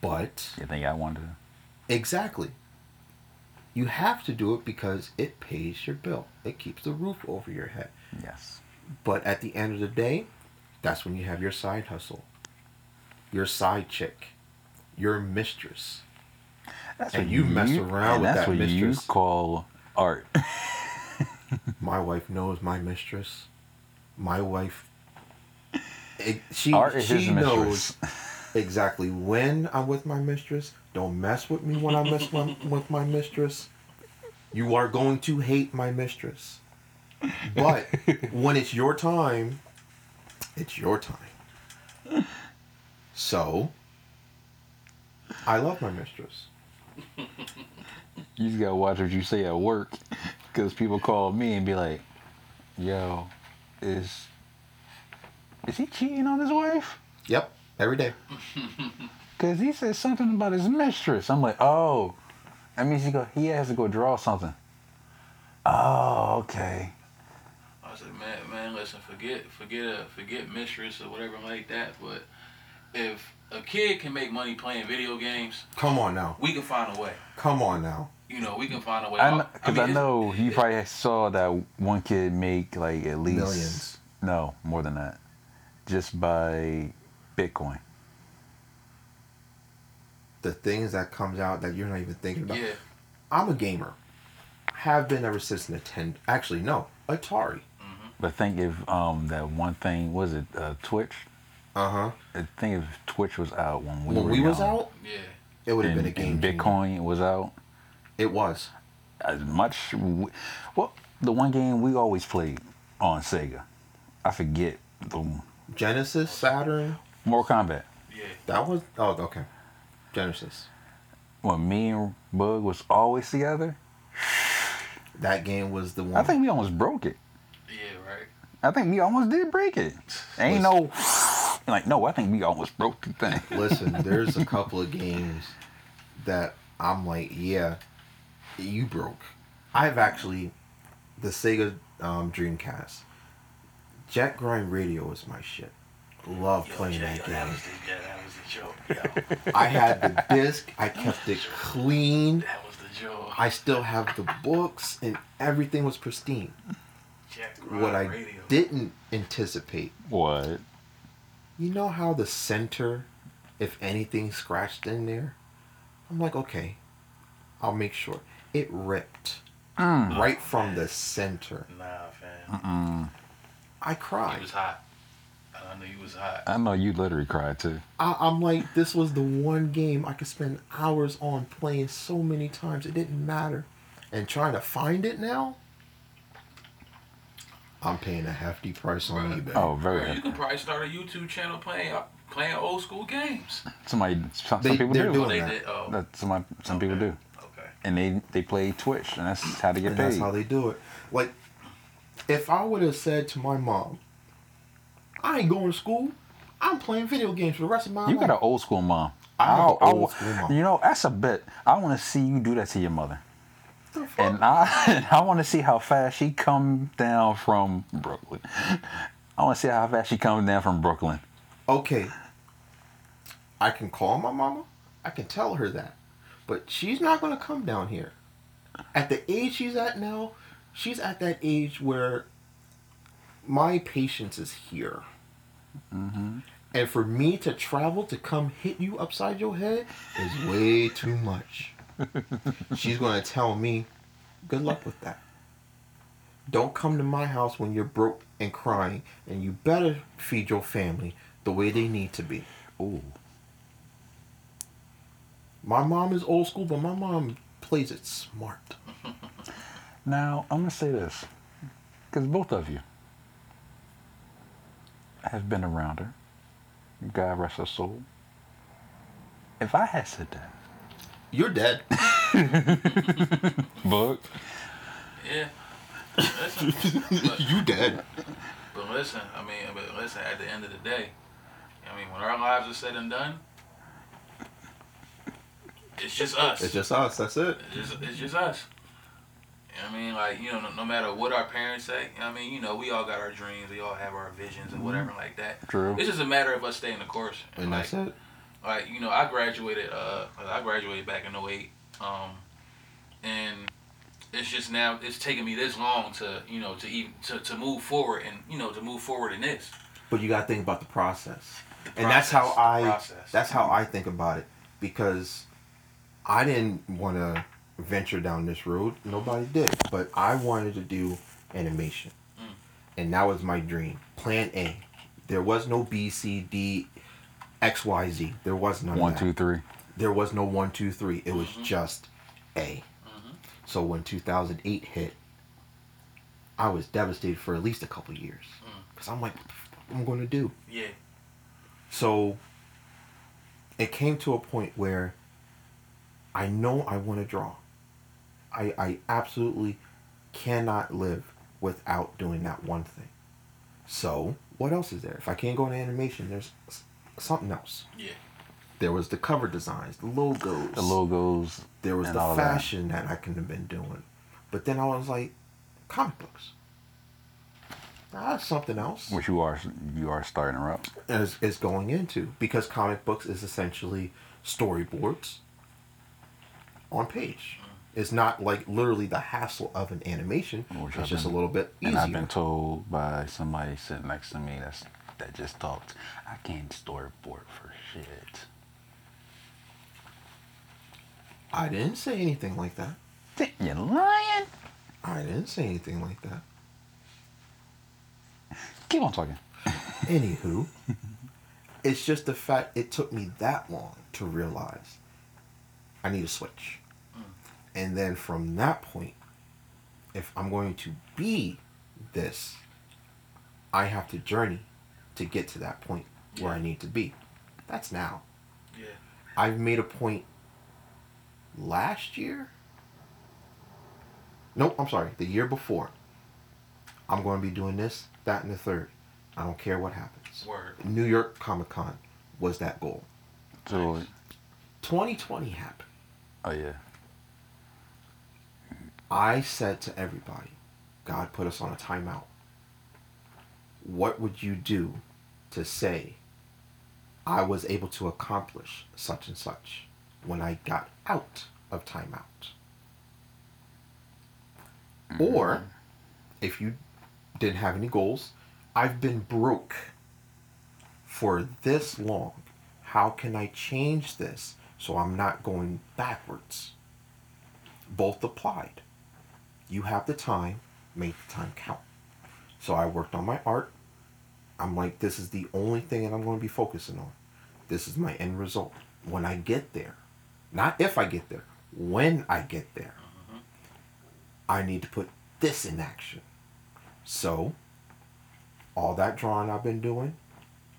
but you think I wanted to? exactly, you have to do it because it pays your bill. It keeps the roof over your head. Yes. But at the end of the day, that's when you have your side hustle, your side chick, your mistress. That's And what you mess around with that's that what mistress. you call art. My wife knows my mistress. My wife, it, she art is his she knows mistress. exactly when I'm with my mistress. Don't mess with me when I'm with my mistress. You are going to hate my mistress. But when it's your time, it's your time. So, I love my mistress. You just gotta watch what you say at work, because people call me and be like, "Yo, is is he cheating on his wife? Yep, every day. Cause he said something about his mistress." I'm like, "Oh, that means he go he has to go draw something." Oh, okay. I said, man, man, listen, forget, forget a, forget mistress or whatever like that. But if a kid can make money playing video games, Come on now. we can find a way. Come on now. You know, we can find a way. I know, cause I, mean, it's- know you probably saw that one kid make like at least Millions. No, more than that, just by Bitcoin. The things that comes out that you're not even thinking about. Yeah, I'm a gamer. Have been ever since Nintendo. Actually, no, Atari. But think if um that one thing was it uh, Twitch? Uh huh. I think if Twitch was out when we When were we was out, yeah. it would have been a game. and changer. Bitcoin was out. It was. As much, w- well, the one game we always played on Sega, I forget the Genesis, Saturn. Yeah. Mortal Kombat. That was. Oh, okay. Genesis. When me and Bug was always together, That game was the one. I think we almost broke it. Yeah, right. I think we almost did break it. Ain't no like no. I think we almost broke the thing. Listen, there's a couple of games that I'm like, yeah, you broke. I've actually, the Sega um, Dreamcast, Jet Grind Radio was my shit. Love playing that game. yeah, that was the joke. Yo, I had the disc. I kept it clean. that was the joke. I still have the books, and everything was pristine. Jack What I Radio. didn't anticipate, What? you know how the center, if anything scratched in there, I'm like, okay, I'll make sure. It ripped Mm. right from the center. Nah, fam. Mm. I cried. It was hot. I knew he was hot. I know you literally cried too. I, I'm like, this was the one game I could spend hours on playing so many times. It didn't matter. And trying to find it now, I'm paying a hefty price on eBay. Oh, very. Bro, you could probably start a YouTube channel playing uh, playing old school games. Somebody, some, They- some people they're do. doing they that. did. Oh, That some some people do, okay. and they they play Twitch, and that's how they get and paid. that's how they do it. Like, if I would have said to my mom, I ain't going to school, I'm playing video games for the rest of my you life. You got an old school mom. I have I'll- an I'll- old school mom. You know, that's a bit. I want to see you do that to your mother, The fuck? And I I want to see how fast she come down from Brooklyn. I want to see how fast she comes down from Brooklyn. okay, I can call my mama. I can tell her that. But she's not going to come down here. At the age she's at now, she's at that age where my patience is here. Mm-hmm. And for me to travel to come hit you upside your head is way too much. She's going to tell me, good luck with that. Don't come to my house when you're broke and crying, and you better feed your family the way they need to be. Ooh. My mom is old school, but my mom plays it smart. Now I'm gonna say this, because both of you have been around her. God rest her soul. If I had said that, You're dead. Bug, Yeah. Listen, but, you dead. but listen, I mean, but listen. At the end of the day, I mean, when our lives are said and done, it's just us. It's just us. That's it. It's just, it's just us. You know what I mean, like you know, no, no matter what our parents say, you know I mean, you know, we all got our dreams, we all have our visions and whatever mm-hmm. like that. True. It's just a matter of us staying the course. And like, that's it. Like you know, I graduated. Uh, I graduated back in 08. Um, and it's just now it's taking me this long to you know to even to, to move forward and you know to move forward in this. But you got to think about the process. The and that's how I process. that's how I think about it because I didn't want to venture down this road. Nobody did, but I wanted to do animation, Mm. and that was my dream. Plan A. There was no B, C, D, X, Y, Z. There was none. one, of that. two, three. There was no one, two, three. It was Mhm. just A. Mhm. So when 2008 hit, I was devastated for at least a couple years Mm. because I'm like, what the fuck am I going to do? Yeah. So it came to a point where I know I want to draw. I, I absolutely cannot live without doing that one thing. So what else is there? If I can't go into animation, there's s- something else. Yeah. There was the cover designs, the logos. The logos. There was and the all that. fashion that. I could have been doing. But then I was like, comic books. That's something else. Which you are you are starting her up. is, is going into because comic books is essentially storyboards on page. Mm-hmm. It's not like literally the hassle of an animation. Which it's I've just been- a little bit easier. And I've been told by somebody sitting next to me that's that just talked. I can't storyboard for shit. I didn't say anything like that. You lying? I didn't say anything like that. Keep on talking. Anywho, it's just the fact it took me that long to realize I need a switch. Mm. And then from that point, if I'm going to be this, I have to journey to get to that point where I need to be. That's now. Yeah. I've made a point last year. Nope, I'm sorry, the year before. I'm going to be doing this, that, and the third. I don't care what happens. Word. New York Comic Con was that goal. So, Nice. 2020 happened. oh yeah. I said to everybody, God put us on a timeout. What would you do to say I was able to accomplish such and such when I got out of timeout? Mm-hmm. Or if you didn't have any goals, I've been broke for this long. How can I change this so I'm not going backwards? Both applied. You have the time, make the time count. So I worked on my art. I'm like, this is the only thing that I'm going to be focusing on. This is my end result. When I get there, not if I get there, when I get there, mm-hmm. I need to put this in action. So, all that drawing I've been doing,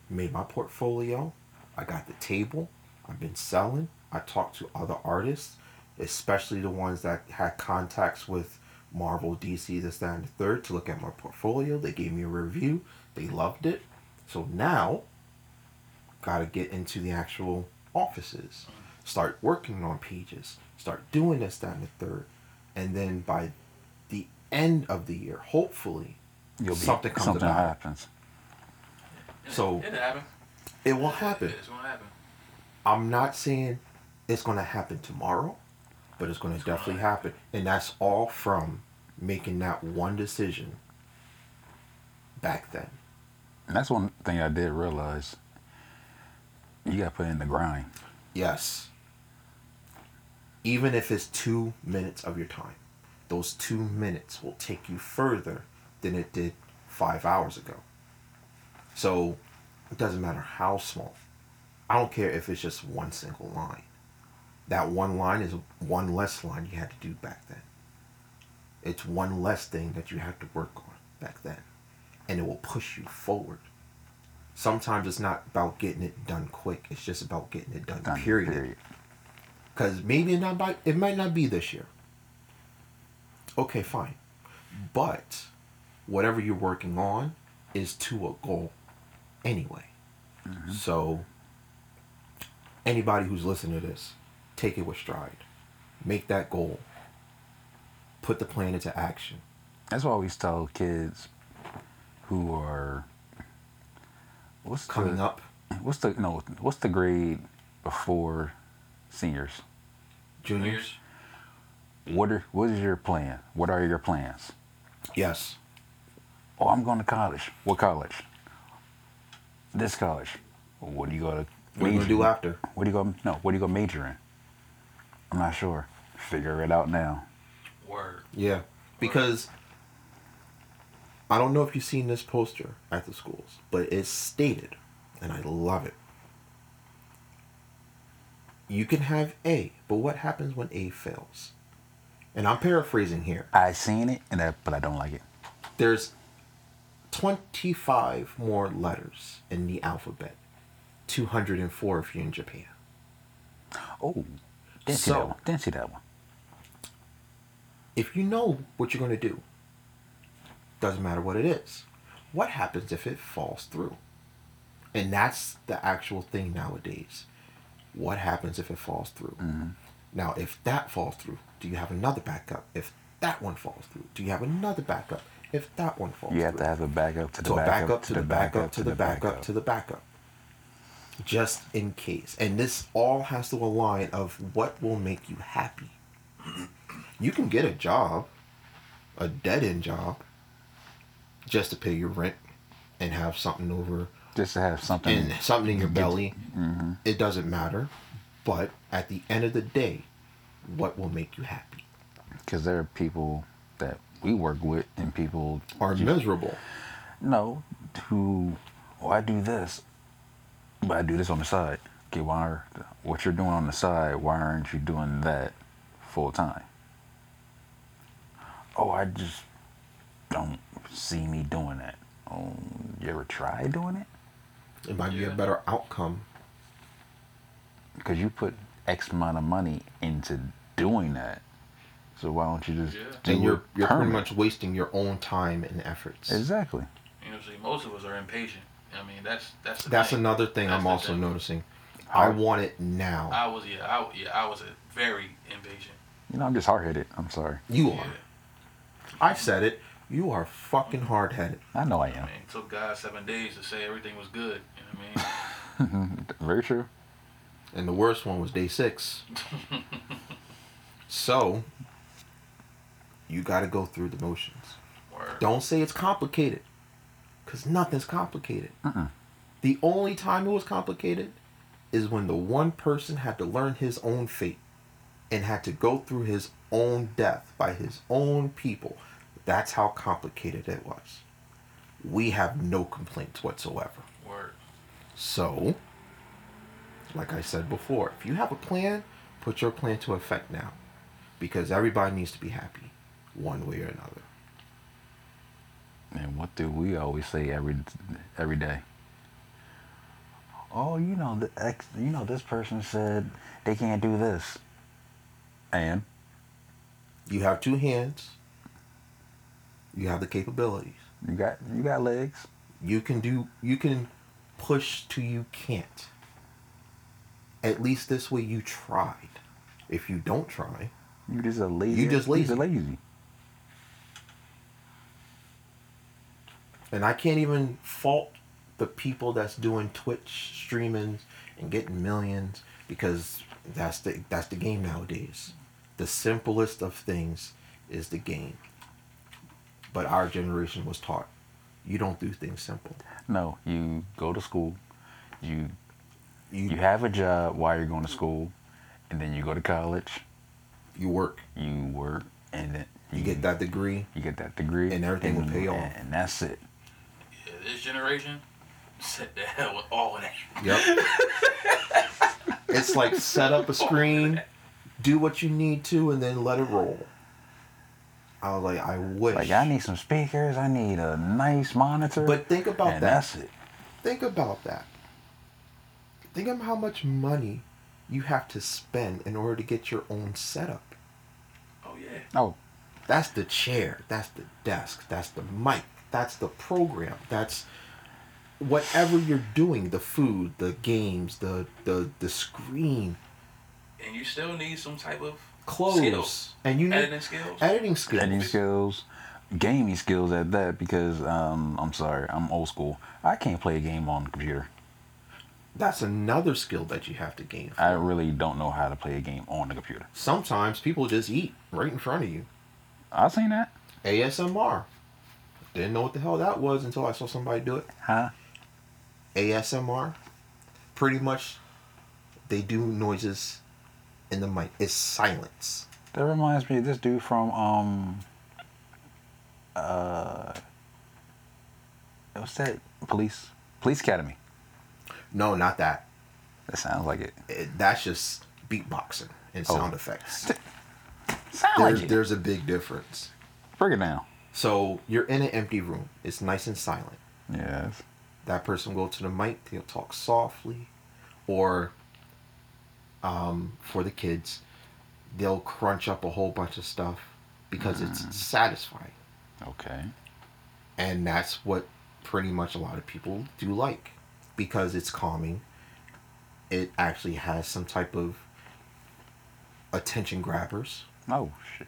made my portfolio. I got the table. I've been selling. I talked to other artists, especially the ones that had contacts with Marvel, DC, this, that, and the third, to look at my portfolio. They gave me a review. They loved it. So now, got to get into the actual offices, start working on pages, start doing this, that, and the third. And then by the end of the year, hopefully, You'll be, something comes something about. happens. So- it happen. It will happen. It's gonna happen. I'm not saying it's going to happen tomorrow, but it's going to It's gonna definitely happen. happen. And that's all from making that one decision back then. And that's one thing I did realize. You got to put in the grind. Yes. Even if it's two minutes of your time, those two minutes will take you further than it did five hours ago. So it doesn't matter how small. I don't care if it's just one single line. That one line is one less line you had to do back then. It's one less thing that you had to work on back then. And it will push you forward. Sometimes it's not about getting it done quick. It's just about getting it done, Done, period. Because maybe it, not by, it might not be this year. Okay, fine. But whatever you're working on is to a goal anyway. Mm-hmm. So, anybody who's listening to this, take it with stride. Make that goal. Put the plan into action. That's why I always tell kids who are what's Coming the, up, What's the no? What's the grade before seniors? juniors. What are what is your plan? What are your plans? Yes. Oh, I'm going to college. What college? This college. What do you go to? What are you gonna do after? What do you go? No. What do you go major in? I'm not sure. Figure it out now. Word. Yeah. Because I don't know if you've seen this poster at the schools, but it's stated, and I love it. You can have A, but what happens when A fails? And I'm paraphrasing here. I seen it, and that, but I don't like it. There's 25 more letters in the alphabet. 204 if you're in Japan. Oh, didn't see So- that one. Didn't see that one. if you know what you're going to do, doesn't matter what it is. What happens if it falls through? And that's the actual thing nowadays. What happens if it falls through? Mm-hmm. Now, if that falls through, do you have another backup? If that one falls through, do you have another backup? If that one falls You have through, to have a backup to the to backup, backup to the backup to the backup to the backup. Just in case. And this all has to align of what will make you happy. You can get a job, a dead end job, just to pay your rent and have something over Just to have something. and something in your belly. Mm-hmm. It doesn't matter. But at the end of the day, what will make you happy? Because there are people that we work with and people Are miserable. no who oh I do this, but I do this on the side. Okay, why are what you're doing on the side? Why aren't you doing that full time? Oh, I just don't see me doing that. Oh, you ever try doing it? It might be a better outcome. Because you put X amount of money into doing that. So why don't you just Yeah. do and you're it you're pretty much wasting your own time and efforts. exactly. You know, see, most of us are impatient. I mean, that's that's the That's thing. another thing That's I'm also thing. noticing. I want it now. I was yeah, I yeah, I was a very impatient. You know, I'm just hard headed. I'm sorry. You Yeah. are. I said it. You are fucking hard headed. I know I I am. mean, it took God seven days to say everything was good. You know what I mean? Very true. And the worst one was day six. so you gotta go through the motions. Word. Don't say it's complicated. Cause nothing's complicated. Mm-mm. The only time it was complicated is when the one person had to learn his own fate and had to go through his own death by his own people. That's how complicated it was. We have no complaints whatsoever. Word. So, like I said before, if you have a plan, put your plan to effect now. Because everybody needs to be happy, one way or another. And what do we always say every every day? Oh, you know, the ex, you know, this person said they can't do this. And You have two hands, you have the capabilities. you got you got legs. You can do, you can push to you can't. At least this way you tried. If you don't try, You just a lazy. You just lazy. lazy. And I can't even fault the people that's doing Twitch streaming and getting millions because that's the that's the game nowadays. The simplest of things is the game. But our generation was taught you don't do things simple. No, you go to school, you You you have a job while you're going to school, and then you go to college, you work, you work, and then you get that degree. you get that degree, And everything will pay off. and that's it. Yeah, this generation, set the hell with all of that. Yep. it's like set up a screen, do what you need to, and then let it roll. I was like, I wish. Like I need some speakers, I need a nice monitor, But think about and that. that's it. Think about that. Think of how much money you have to spend in order to get your own setup. Oh yeah. Oh, That's the chair, that's the desk, that's the mic, that's the program, that's whatever you're doing, the food, the games, the the the screen, And you still need some type of clothes, skills. and you need editing skills. editing skills. editing skills, gaming skills at that. Because um, I'm sorry, I'm old school. I can't play a game on the computer. That's another skill that you have to gain. I really don't know how to play a game on the computer. Sometimes people just eat right in front of you. I've seen that. ASMR. Didn't know what the hell that was until I saw somebody do it. Huh? ASMR. Pretty much, they do noises in the mic. is silence. That reminds me of this dude from um uh what's that? Police Police Academy. No, not that. That sounds like it. It- that's just beatboxing and Oh. sound effects. Sound There's, like it. there's a big difference. Break it down. So you're in an empty room. It's nice and silent. Yes. that person will go to the mic they'll talk softly or um, for the kids they'll crunch up a whole bunch of stuff because it's satisfying Okay. and that's what pretty much a lot of people do like because it's calming it actually has some type of attention grabbers Oh shoot.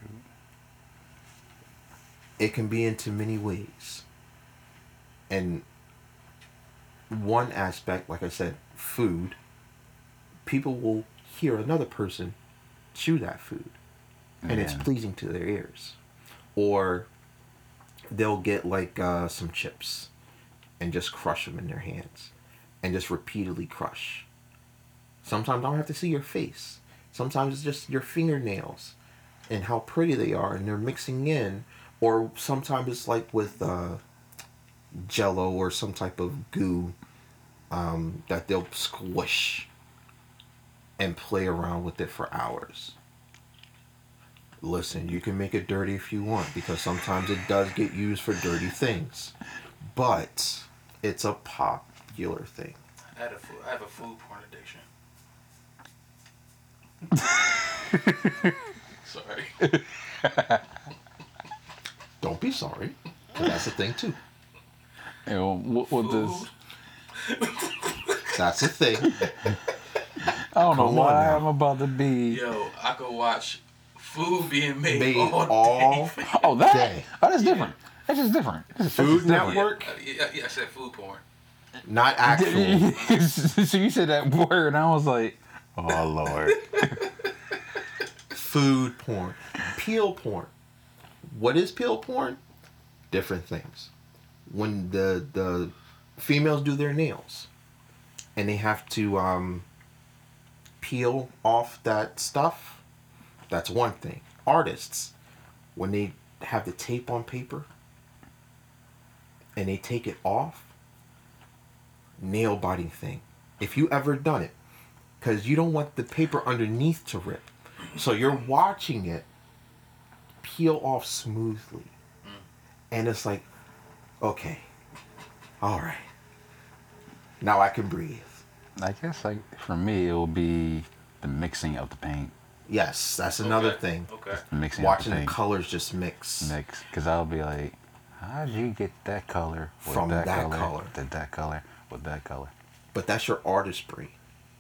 it can be into many ways. And one aspect, like I said, food, people will hear another person chew that food and it's pleasing to their ears. Or they'll get like uh, some chips and just crush them in their hands and just repeatedly crush. Sometimes I don't have to see your face. Sometimes it's just your fingernails and how pretty they are and they're mixing in. Or sometimes it's like with uh, jello or some type of goo um, that they'll squish and play around with it for hours. Listen, you can make it dirty if you want because sometimes it does get used for dirty things. But it's a popular thing. I, had a food, I have a food porn addiction. Sorry. Don't be sorry. 'cause that's a thing too. You know, what, what this? That's a thing. I don't know Come on why now. I'm about to be. Yo, I could watch food being made, Made all, all day. Oh, that. Day. Oh, that's different. That's just different. That's Food just different. Network? Yeah, yeah, yeah, I said food porn. Not actual. so you said that word, and I was like, "Oh Lord." food porn, peel porn. What is peel porn? Different things. When the the females do their nails, and they have to um, peel off that stuff, that's one thing. Artists, when they have the tape on paper, and they take it off, nail biting thing. If you ever done it, because you don't want the paper underneath to rip. So you're watching it peel off smoothly. Mm. And it's like, okay, all right. Now I can breathe. I guess like for me, it will be the mixing of the paint, Yes, that's another Okay, thing. Okay. the mixing Watching of the the colors just mix. mix, because I'll be like, "How did you get that color with From that, that color, color." to that color with that color?" But that's your artistry.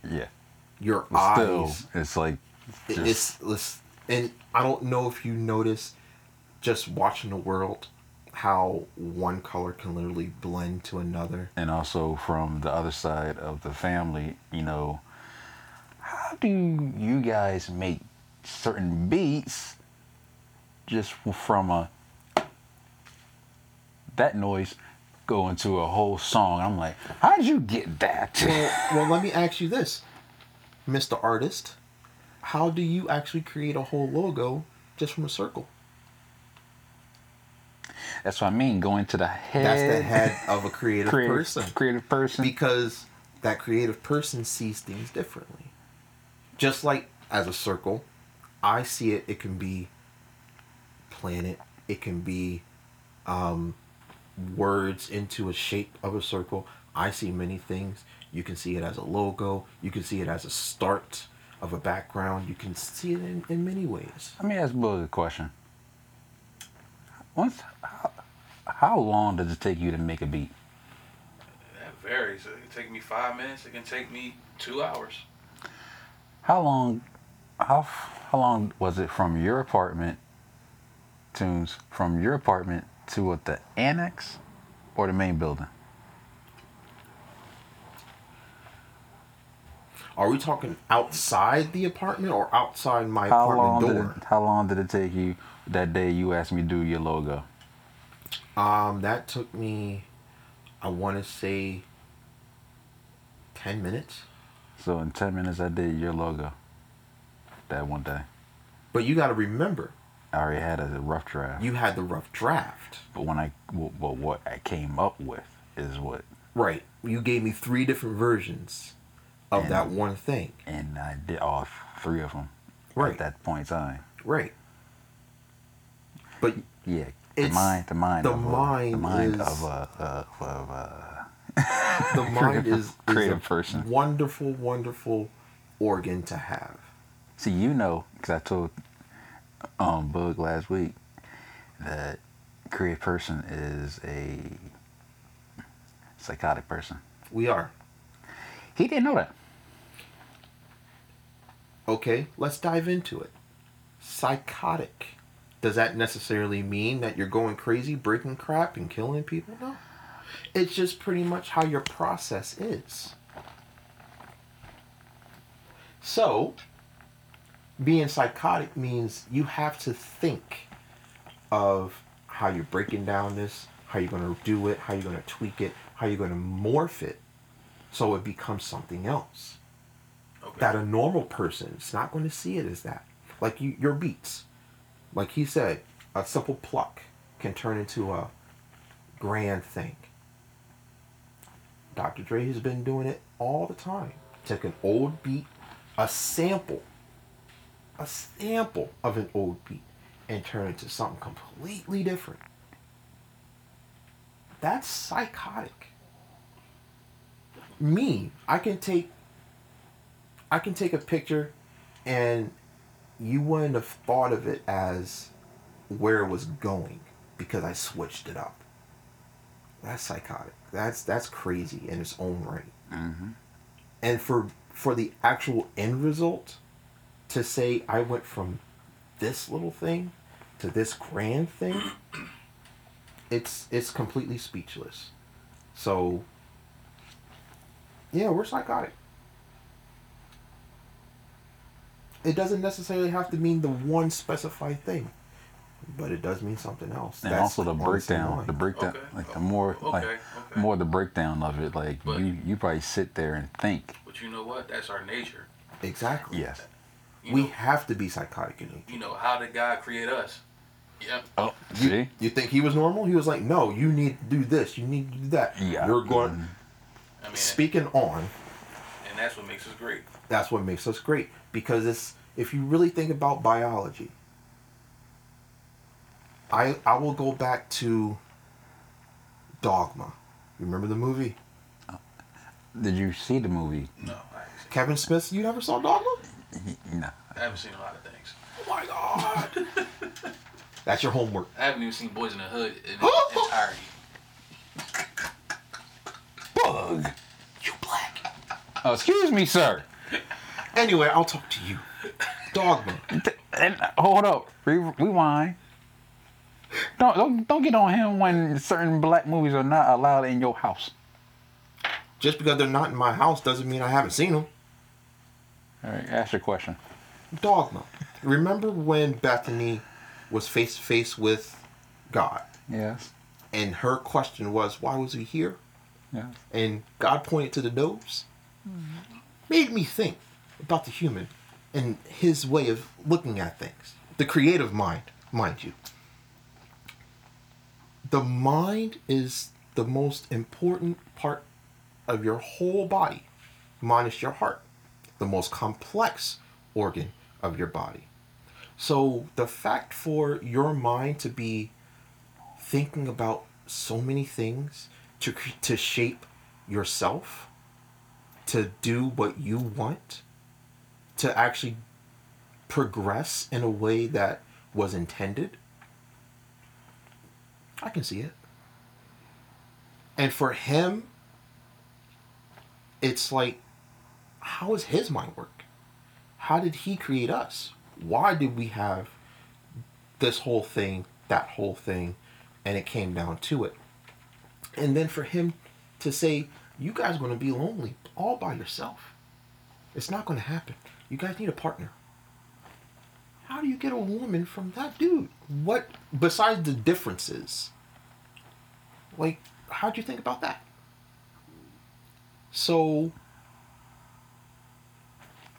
Yeah, Your but eyes. still, it's like It- just it's, it's and I don't know if you notice just watching the world how one color can literally blend to another. and also from the other side of the family, you know, how do you guys make certain beats just from a that noise go into a whole song. I'm like, how did you get that? Well, well, let me ask you this, Mr. Artist. How do you actually create a whole logo just from a circle? That's what I mean. Going to the head. That's the head of a creative, creative person. Creative person. Because that creative person sees things differently. Just like as a circle, I see it, it can be planet, it can be um, words into a shape of a circle. I see many things. You can see it as a logo, you can see it as a start of a background, you can see it in, in many ways. Let me ask Bug a question. Once, how, how long does it take you to make a beat? That varies. It can take me five minutes. It can take me two hours. How long, how how long was it from your apartment, tunes from your apartment to what the annex, or the main building? Are we talking outside the apartment or outside my How long apartment did door? it, how long did it take you that day you asked me to do your logo? Um, that took me, I want to say, ten minutes. So in ten minutes I did your logo. That one day. But you got to remember, I already had a rough draft. you had the rough draft. But when I, well, what I came up with is what, Right. You gave me three different versions of And- that one thing. and I did all three of them Right. at that point in time. Right. But Yeah, the mind, the mind, the of, a- the mind mind is- of a, uh, of a, the mind is, is Creative a person. wonderful, wonderful organ to have. See, you know, because I told um Bug last week that creative person is a psychotic person. We are. He didn't know that. Okay, let's dive into it. Psychotic. Does that necessarily mean that you're going crazy, breaking crap, and killing people? No. It's just pretty much how your process is. So, being psychotic means you have to think of how you're breaking down this, how you're going to do it, how you're going to tweak it, how you're going to morph it so it becomes something else Okay. that a normal person is not going to see it as that. Like you, your beats, like he said, a simple pluck can turn into a grand thing. Dr. Dre has been doing it all the time. Take an old beat, a sample, a sample of an old beat, and turn it into something completely different. That's psychotic. Me, I can take I can take a picture and you wouldn't have thought of it as where it was going because I switched it up. That's psychotic. That's that's crazy in its own right. Mm-hmm. And for for the actual end result to say I went from this little thing to this grand thing, it's it's completely speechless. So yeah, we're psychotic. It doesn't necessarily have to mean the one specified thing, but it does mean something else. And That's also the breakdown, the breakdown, Okay. like the more, like Okay, okay. more the breakdown of it. Like But- you, you probably sit there and think. But you know what? That's our nature. exactly. Yes. You we know, have to be psychotic in nature. you know how did God create us? Yep. Oh, You, see. you think he was normal? He was like, no, you need to do this, you need to do that. Yeah. You're going. Mhm. I mean, Speaking on, and that's what makes us great. that's what makes us great because it's if you really think about biology. I I will go back to Dogma. You remember the movie? Did you see the movie? No, I Kevin Smith. You never saw Dogma? No. I haven't seen a lot of things. Oh my god. That's your homework. I haven't even seen Boyz n the Hood in its entirety. Bug. You black. Oh, excuse me, sir. Anyway, I'll talk to you. Dogma. And uh, hold up, Re- rewind. Don't, don't don't get on him when certain black movies are not allowed in your house. Just because they're not in my house doesn't mean I haven't seen them. All right, ask your question. Dogma. Remember when Bethany was face to face with God? Yes. and her question was, "Why was he here?" Yeah. and God pointed to the nose, mm-hmm. made me think about the human and his way of looking at things. The creative mind, mind you. The mind is the most important part of your whole body, minus your heart, the most complex organ of your body. So the fact for your mind to be thinking about so many things to to shape yourself to do what you want to actually progress in a way that was intended? I can see it. And for him it's like how is his mind work? How did he create us? Why did we have this whole thing that whole thing and it came down to it? And then for him to say you guys are going to be lonely all by yourself. It's not going to happen you guys need a partner. How do you get a woman from that dude? What besides the differences? Like how'd you think about that? So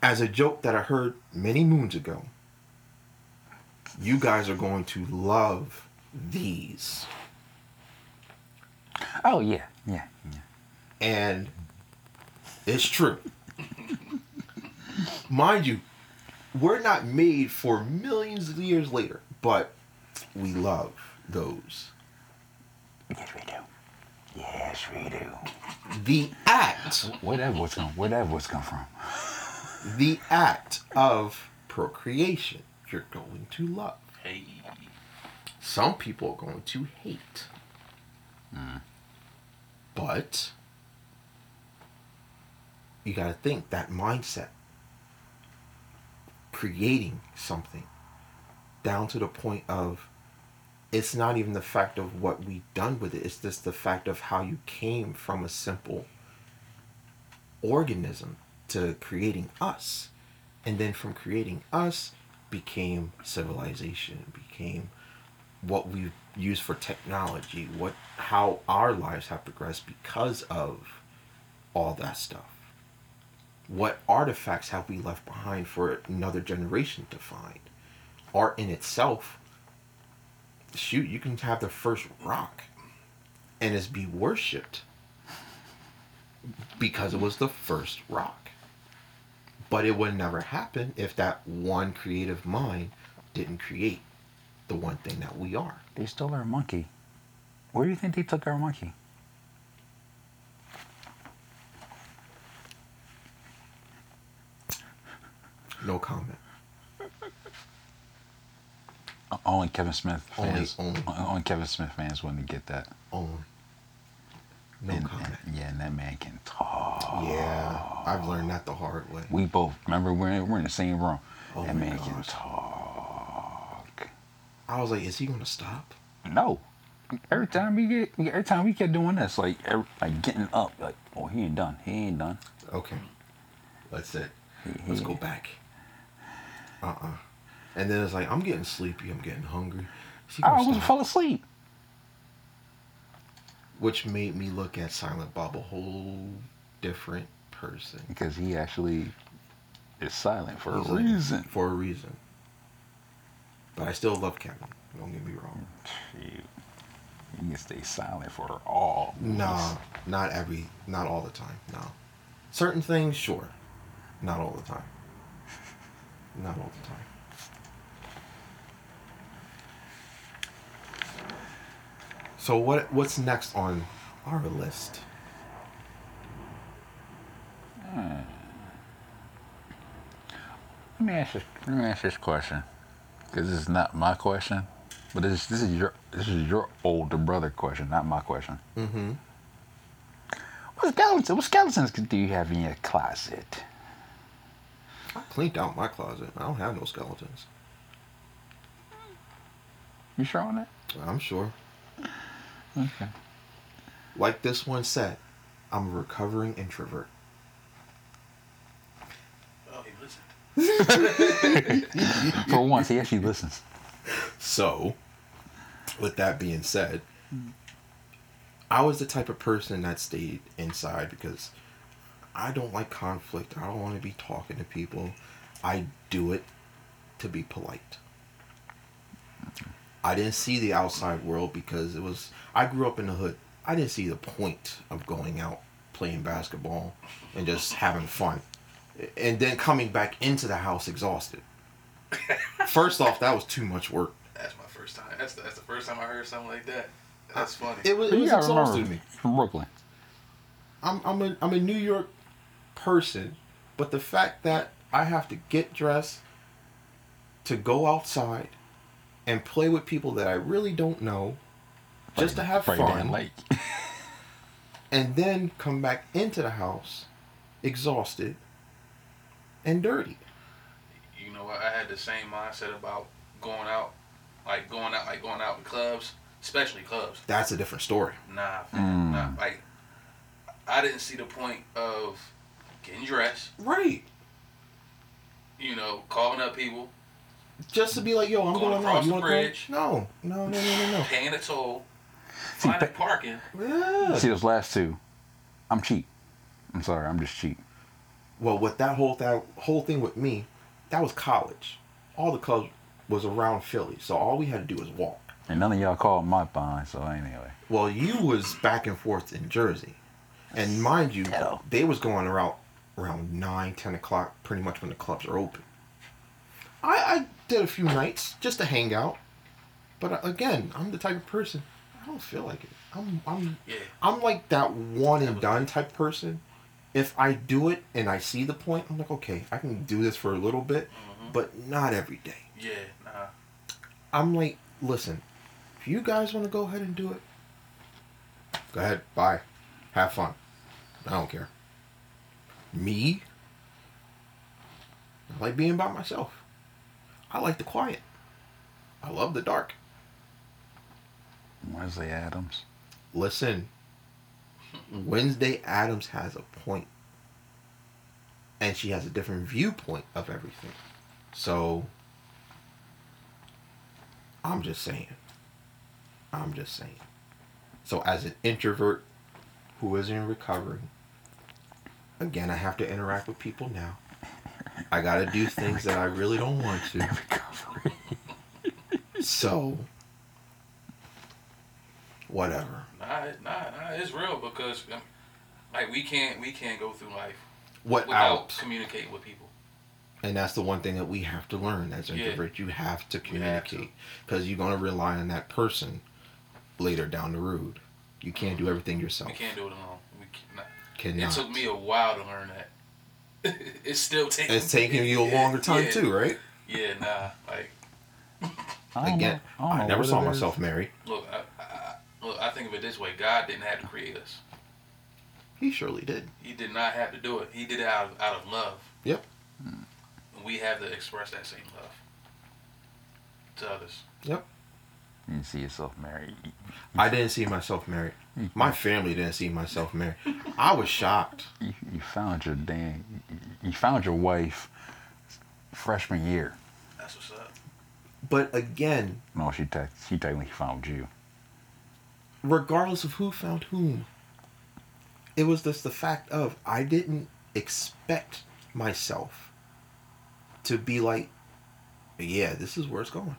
as a joke that i heard many moons ago you guys are going to love these. Oh yeah, yeah, yeah. and it's true. Mind you, we're not made for millions of years later, but we love those. Yes, we do. Yes, we do. The act, that voice come? That voice come from? the act of procreation, you're going to love. Hey, Some people are going to hate. Mm. But you got to think that mindset, creating something down to the point of it's not even the fact of what we done with it, it's just the fact of how you came from a simple organism to creating us. And then from creating us became civilization, became what we use for technology, what how our lives have progressed because of all that stuff. What artifacts have we left behind for another generation to find? Art in itself, shoot, you can have the first rock and it's be worshipped because it was the first rock. But it would never happen if that one creative mind didn't create the one thing that we are. They stole our monkey. Where do you think they took our monkey? No comment. Only Kevin Smith fans. only. o- only Kevin Smith fans wouldn't get that. Only. No And- comment. and- yeah, and that man can talk. Yeah, I've learned that the hard way. We both remember we're in, we're in the same room. Oh that man can talk. I was like, is he gonna stop? No. Every time we get, every time we kept doing this, like, every, like getting up, like, oh, he ain't done. He ain't done. Okay, that's it. He- Let's he- go back. Uh uh And then it's like, I'm getting sleepy. I'm getting hungry. I almost stop? fell asleep. Which made me look at Silent Bob a whole different person. because he actually is silent for He's a reason. For a reason. But I still love Kevin. Don't get me wrong. Shoot. He can stay silent for all. No, not every, not all the time. No, certain things, sure, not all the time. Not all the time. So what what's next on our list? Let me ask this. Let me ask this question, because this is not my question, but this this is your this is your older brother question, not my question. Mm-hmm. What skeletons? What skeletons do you have in your closet? I cleaned out my closet. I don't have no skeletons. You sure on that? I'm sure. Okay. Like this one said, I'm a recovering introvert. oh, he listened. For once, he actually listens. So, with that being said, I was the type of person that stayed inside because I don't like conflict. I don't want to be talking to people. I do it to be polite. I didn't see the outside world because it was I grew up in the hood. I didn't see the point of going out playing basketball and just having fun. And then coming back into the house exhausted. First off, that was too much work. That's my first time. That's the, that's the first time I heard something like that. That's funny. It was, it you was gotta exhausting remember, me. from Brooklyn. I'm I'm a I'm a New York person, but the fact that I have to get dressed to go outside and play with people that I really don't know, just to have Right fun, down and then come back into the house exhausted and dirty. you know, I had the same mindset about going out, like going out, like going out with clubs, especially clubs. That's a different story. Nah, Mm. nah, like I didn't see the point of getting dressed. Right. You know, calling up people, Just to be like, yo, I'm Going going, across out. You the want to bridge. No, no, no, no, no, paying a toll, See, finding pa- parking. no. Yeah. See those last two. I'm cheap. I'm sorry, I'm just cheap. Well, with that whole that whole thing with me, that was college. All the clubs was around Philly, so all we had to do was walk. And none of y'all called my behind, so anyway. Well, you was back and forth in Jersey, and mind you, Ditto. they was going around around nine, ten o'clock, pretty much when the clubs are open. I, I did a few nights just to hang out, but uh, again, I'm the type of person I don't feel like it. I'm I'm Yeah, I'm like that one and done type person. If I do it and I see the point, I'm like, okay, I can do this for a little bit, but not every day. yeah, nah. I'm like, listen, if you guys want to go ahead and do it, go ahead, bye. Have fun. I don't care. Me, I like being by myself. I like the quiet. I love the dark. Wednesday Addams. Listen, Wednesday Addams has a point, and she has a different viewpoint of everything. So, I'm just saying. I'm just saying. So, as an introvert who is in recovery, again, I have to interact with people now. I got to do things that I really don't want to. Recovery. So, whatever. Nah, nah, nah, it's real because um, like we can't we can't go through life What without out? communicating with people. And that's the one thing that we have to learn as Yeah. introverts. You have to We have to. communicate because you're going to rely on that person later down the road. You can't do everything yourself. We can't do it alone. We cannot. Cannot. It took me a while to learn that. it's still taking. it's taking you a longer time yeah, too, right? Yeah, nah. Like, I don't Again, know- I, I, never saw it is. myself married. look, I, I, I- look. I think of it this way: God didn't have to create us. He surely did. He did not have to do it. He did it out of, out of love. Yep. And we have to express that same love to others. Yep. You didn't see yourself married. I didn't see myself married. My family didn't see myself married. I was shocked. You, you found your damn. You found your wife freshman year. That's what's up. But again, No, she tech she technically found you. regardless of who found whom, it was just the fact of I didn't expect myself to be like, yeah, this is where it's going.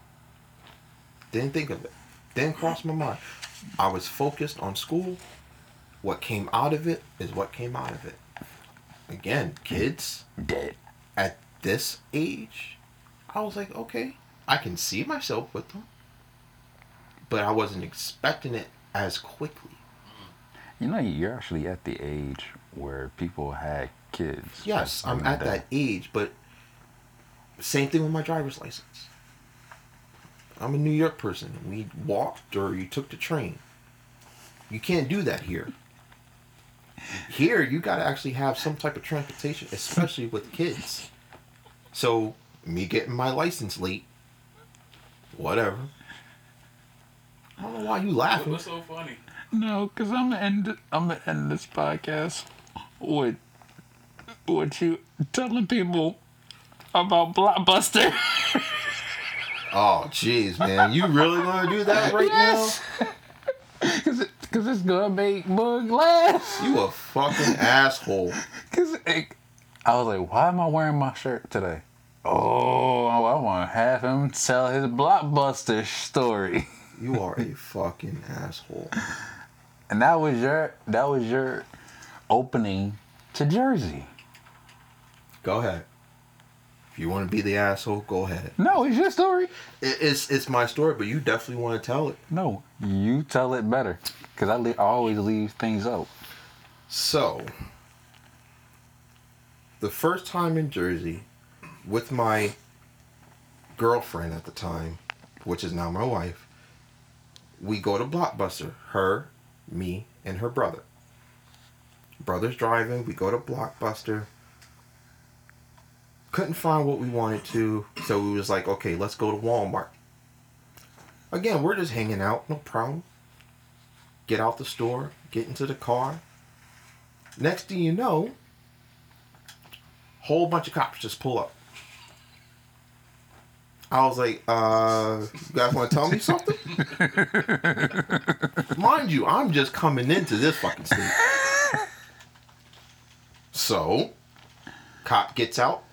Didn't think of it. Didn't cross my mind. I was focused on school. What came out of it is what came out of it. Again, kids Dead. at this age, I was like, okay, I can see myself with them. But I wasn't expecting it as quickly. You know, you're actually at the age where people had kids. Yes, I'm at day. that age, but same thing with my driver's license. I'm a New York person. We walked or you took the train. You can't do that here. Here, you got to actually have some type of transportation, especially with kids. So, me getting my license late, whatever. I don't know why you What, laughing. what's so funny? No, cause I'm gonna end. I'm gonna end this podcast with with you telling people about Blockbuster. Oh, jeez, man. You really want to do that right Yes. Cause it, Cause it's gonna make Boog laugh. You a fucking asshole. Cause it, I was like, why am I wearing my shirt today? Oh, I want to have him tell his blockbuster story. You are a fucking asshole. And that was your that was your opening to Jersey. Go ahead. If you want to be the asshole, go ahead. No, it's your story. It, it's it's my story, but you definitely want to tell it. No, you tell it better. Cause I, le- I always leave things out. So, the first time in Jersey with my girlfriend at the time, which is now my wife, we go to Blockbuster. Her, me, and her brother. Brother's driving. We go to Blockbuster. Couldn't find what we wanted to, so we was like, okay, let's go to Walmart. Again, we're just hanging out, no problem. Get out the store, get into the car. Next thing you know, whole bunch of cops just pull up. I was like, uh, you guys want to tell me something? Mind you, I'm just coming into this fucking state. So, cop gets out,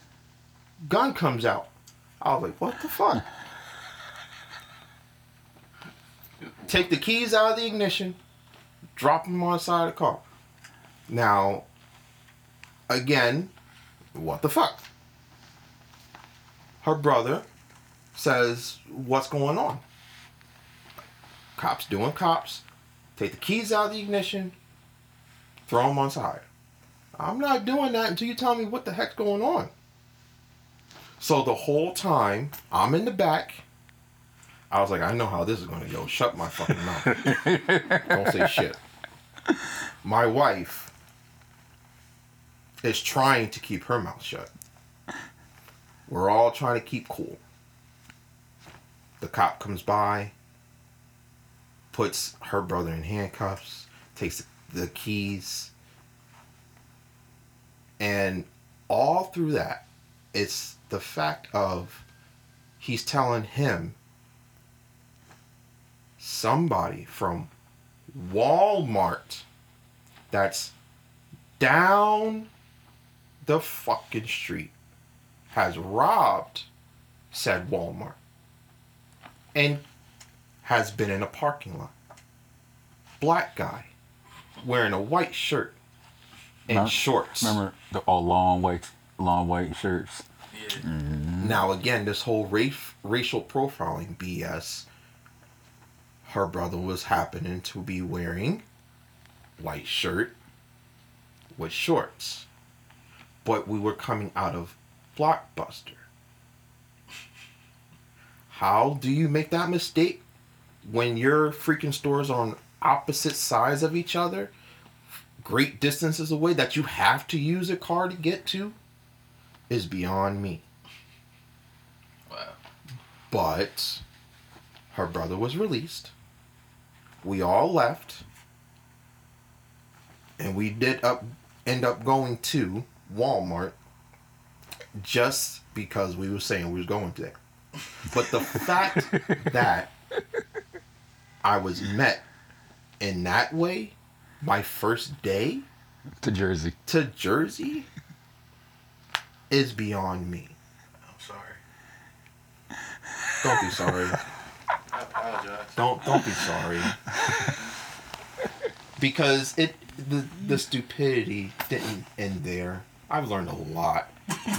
gun comes out. I was like, what the fuck? Take the keys out of the ignition, drop them on the side of the car. Now, again, what the fuck? Her brother says, What's going on? Cops doing cops. Take the keys out of the ignition, throw them on side. I'm not doing that until you tell me what the heck's going on. So the whole time, I'm in the back. I was like, I know how this is going to go. Shut my fucking mouth. Don't say shit. My wife is trying to keep her mouth shut. We're all trying to keep cool. The cop comes by, puts her brother in handcuffs, takes the keys, and all through that, it's the fact of he's telling him somebody from Walmart that's down the fucking street has robbed said Walmart and has been in a parking lot. Black guy wearing a white shirt and Huh? shorts. Remember the all long white long white shirts? Yeah. Now again, this whole race, racial profiling BS. Her brother was happening to be wearing white shirt with shorts, but we were coming out of Blockbuster. How do you make that mistake when your freaking stores are on opposite sides of each other, great distances away that you have to use a car to get to? Is beyond me. Wow. But her brother was released. We all left. And we did up end up going to Walmart just because we were saying we was going there. But the fact that I was met in that way my first day To Jersey. to Jersey is beyond me. I'm sorry. Don't be sorry. I apologize. Don't don't be sorry. because it the the stupidity didn't end there. I've learned a lot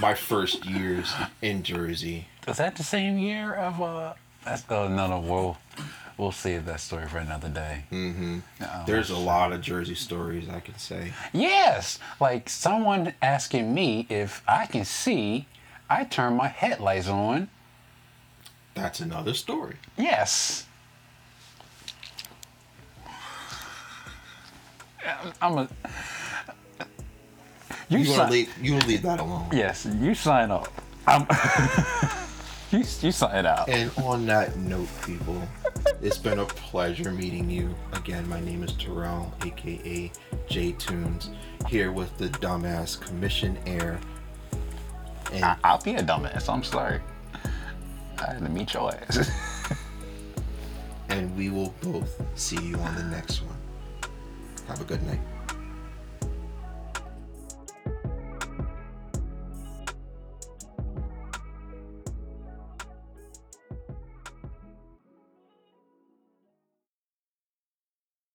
my first years in Jersey. Was that the same year of uh? That's oh no no we'll save that story for another day. hmm Uh-oh. There's a lot of Jersey stories I can say. Yes, like someone asking me if I can see. I turn my headlights on. That's another story. Yes. I'm a. You, You sign, leave you leave that alone. Yes, you sign up. I'm. you you sign out. And on that note, people, it's been a pleasure meeting you. Again, my name is Terrell, aka J Tunes, here with the dumbass commission air. And I, I'll be a dumbass. I'm sorry. I had to meet your ass. and we will both see you on the next one. Have a good night.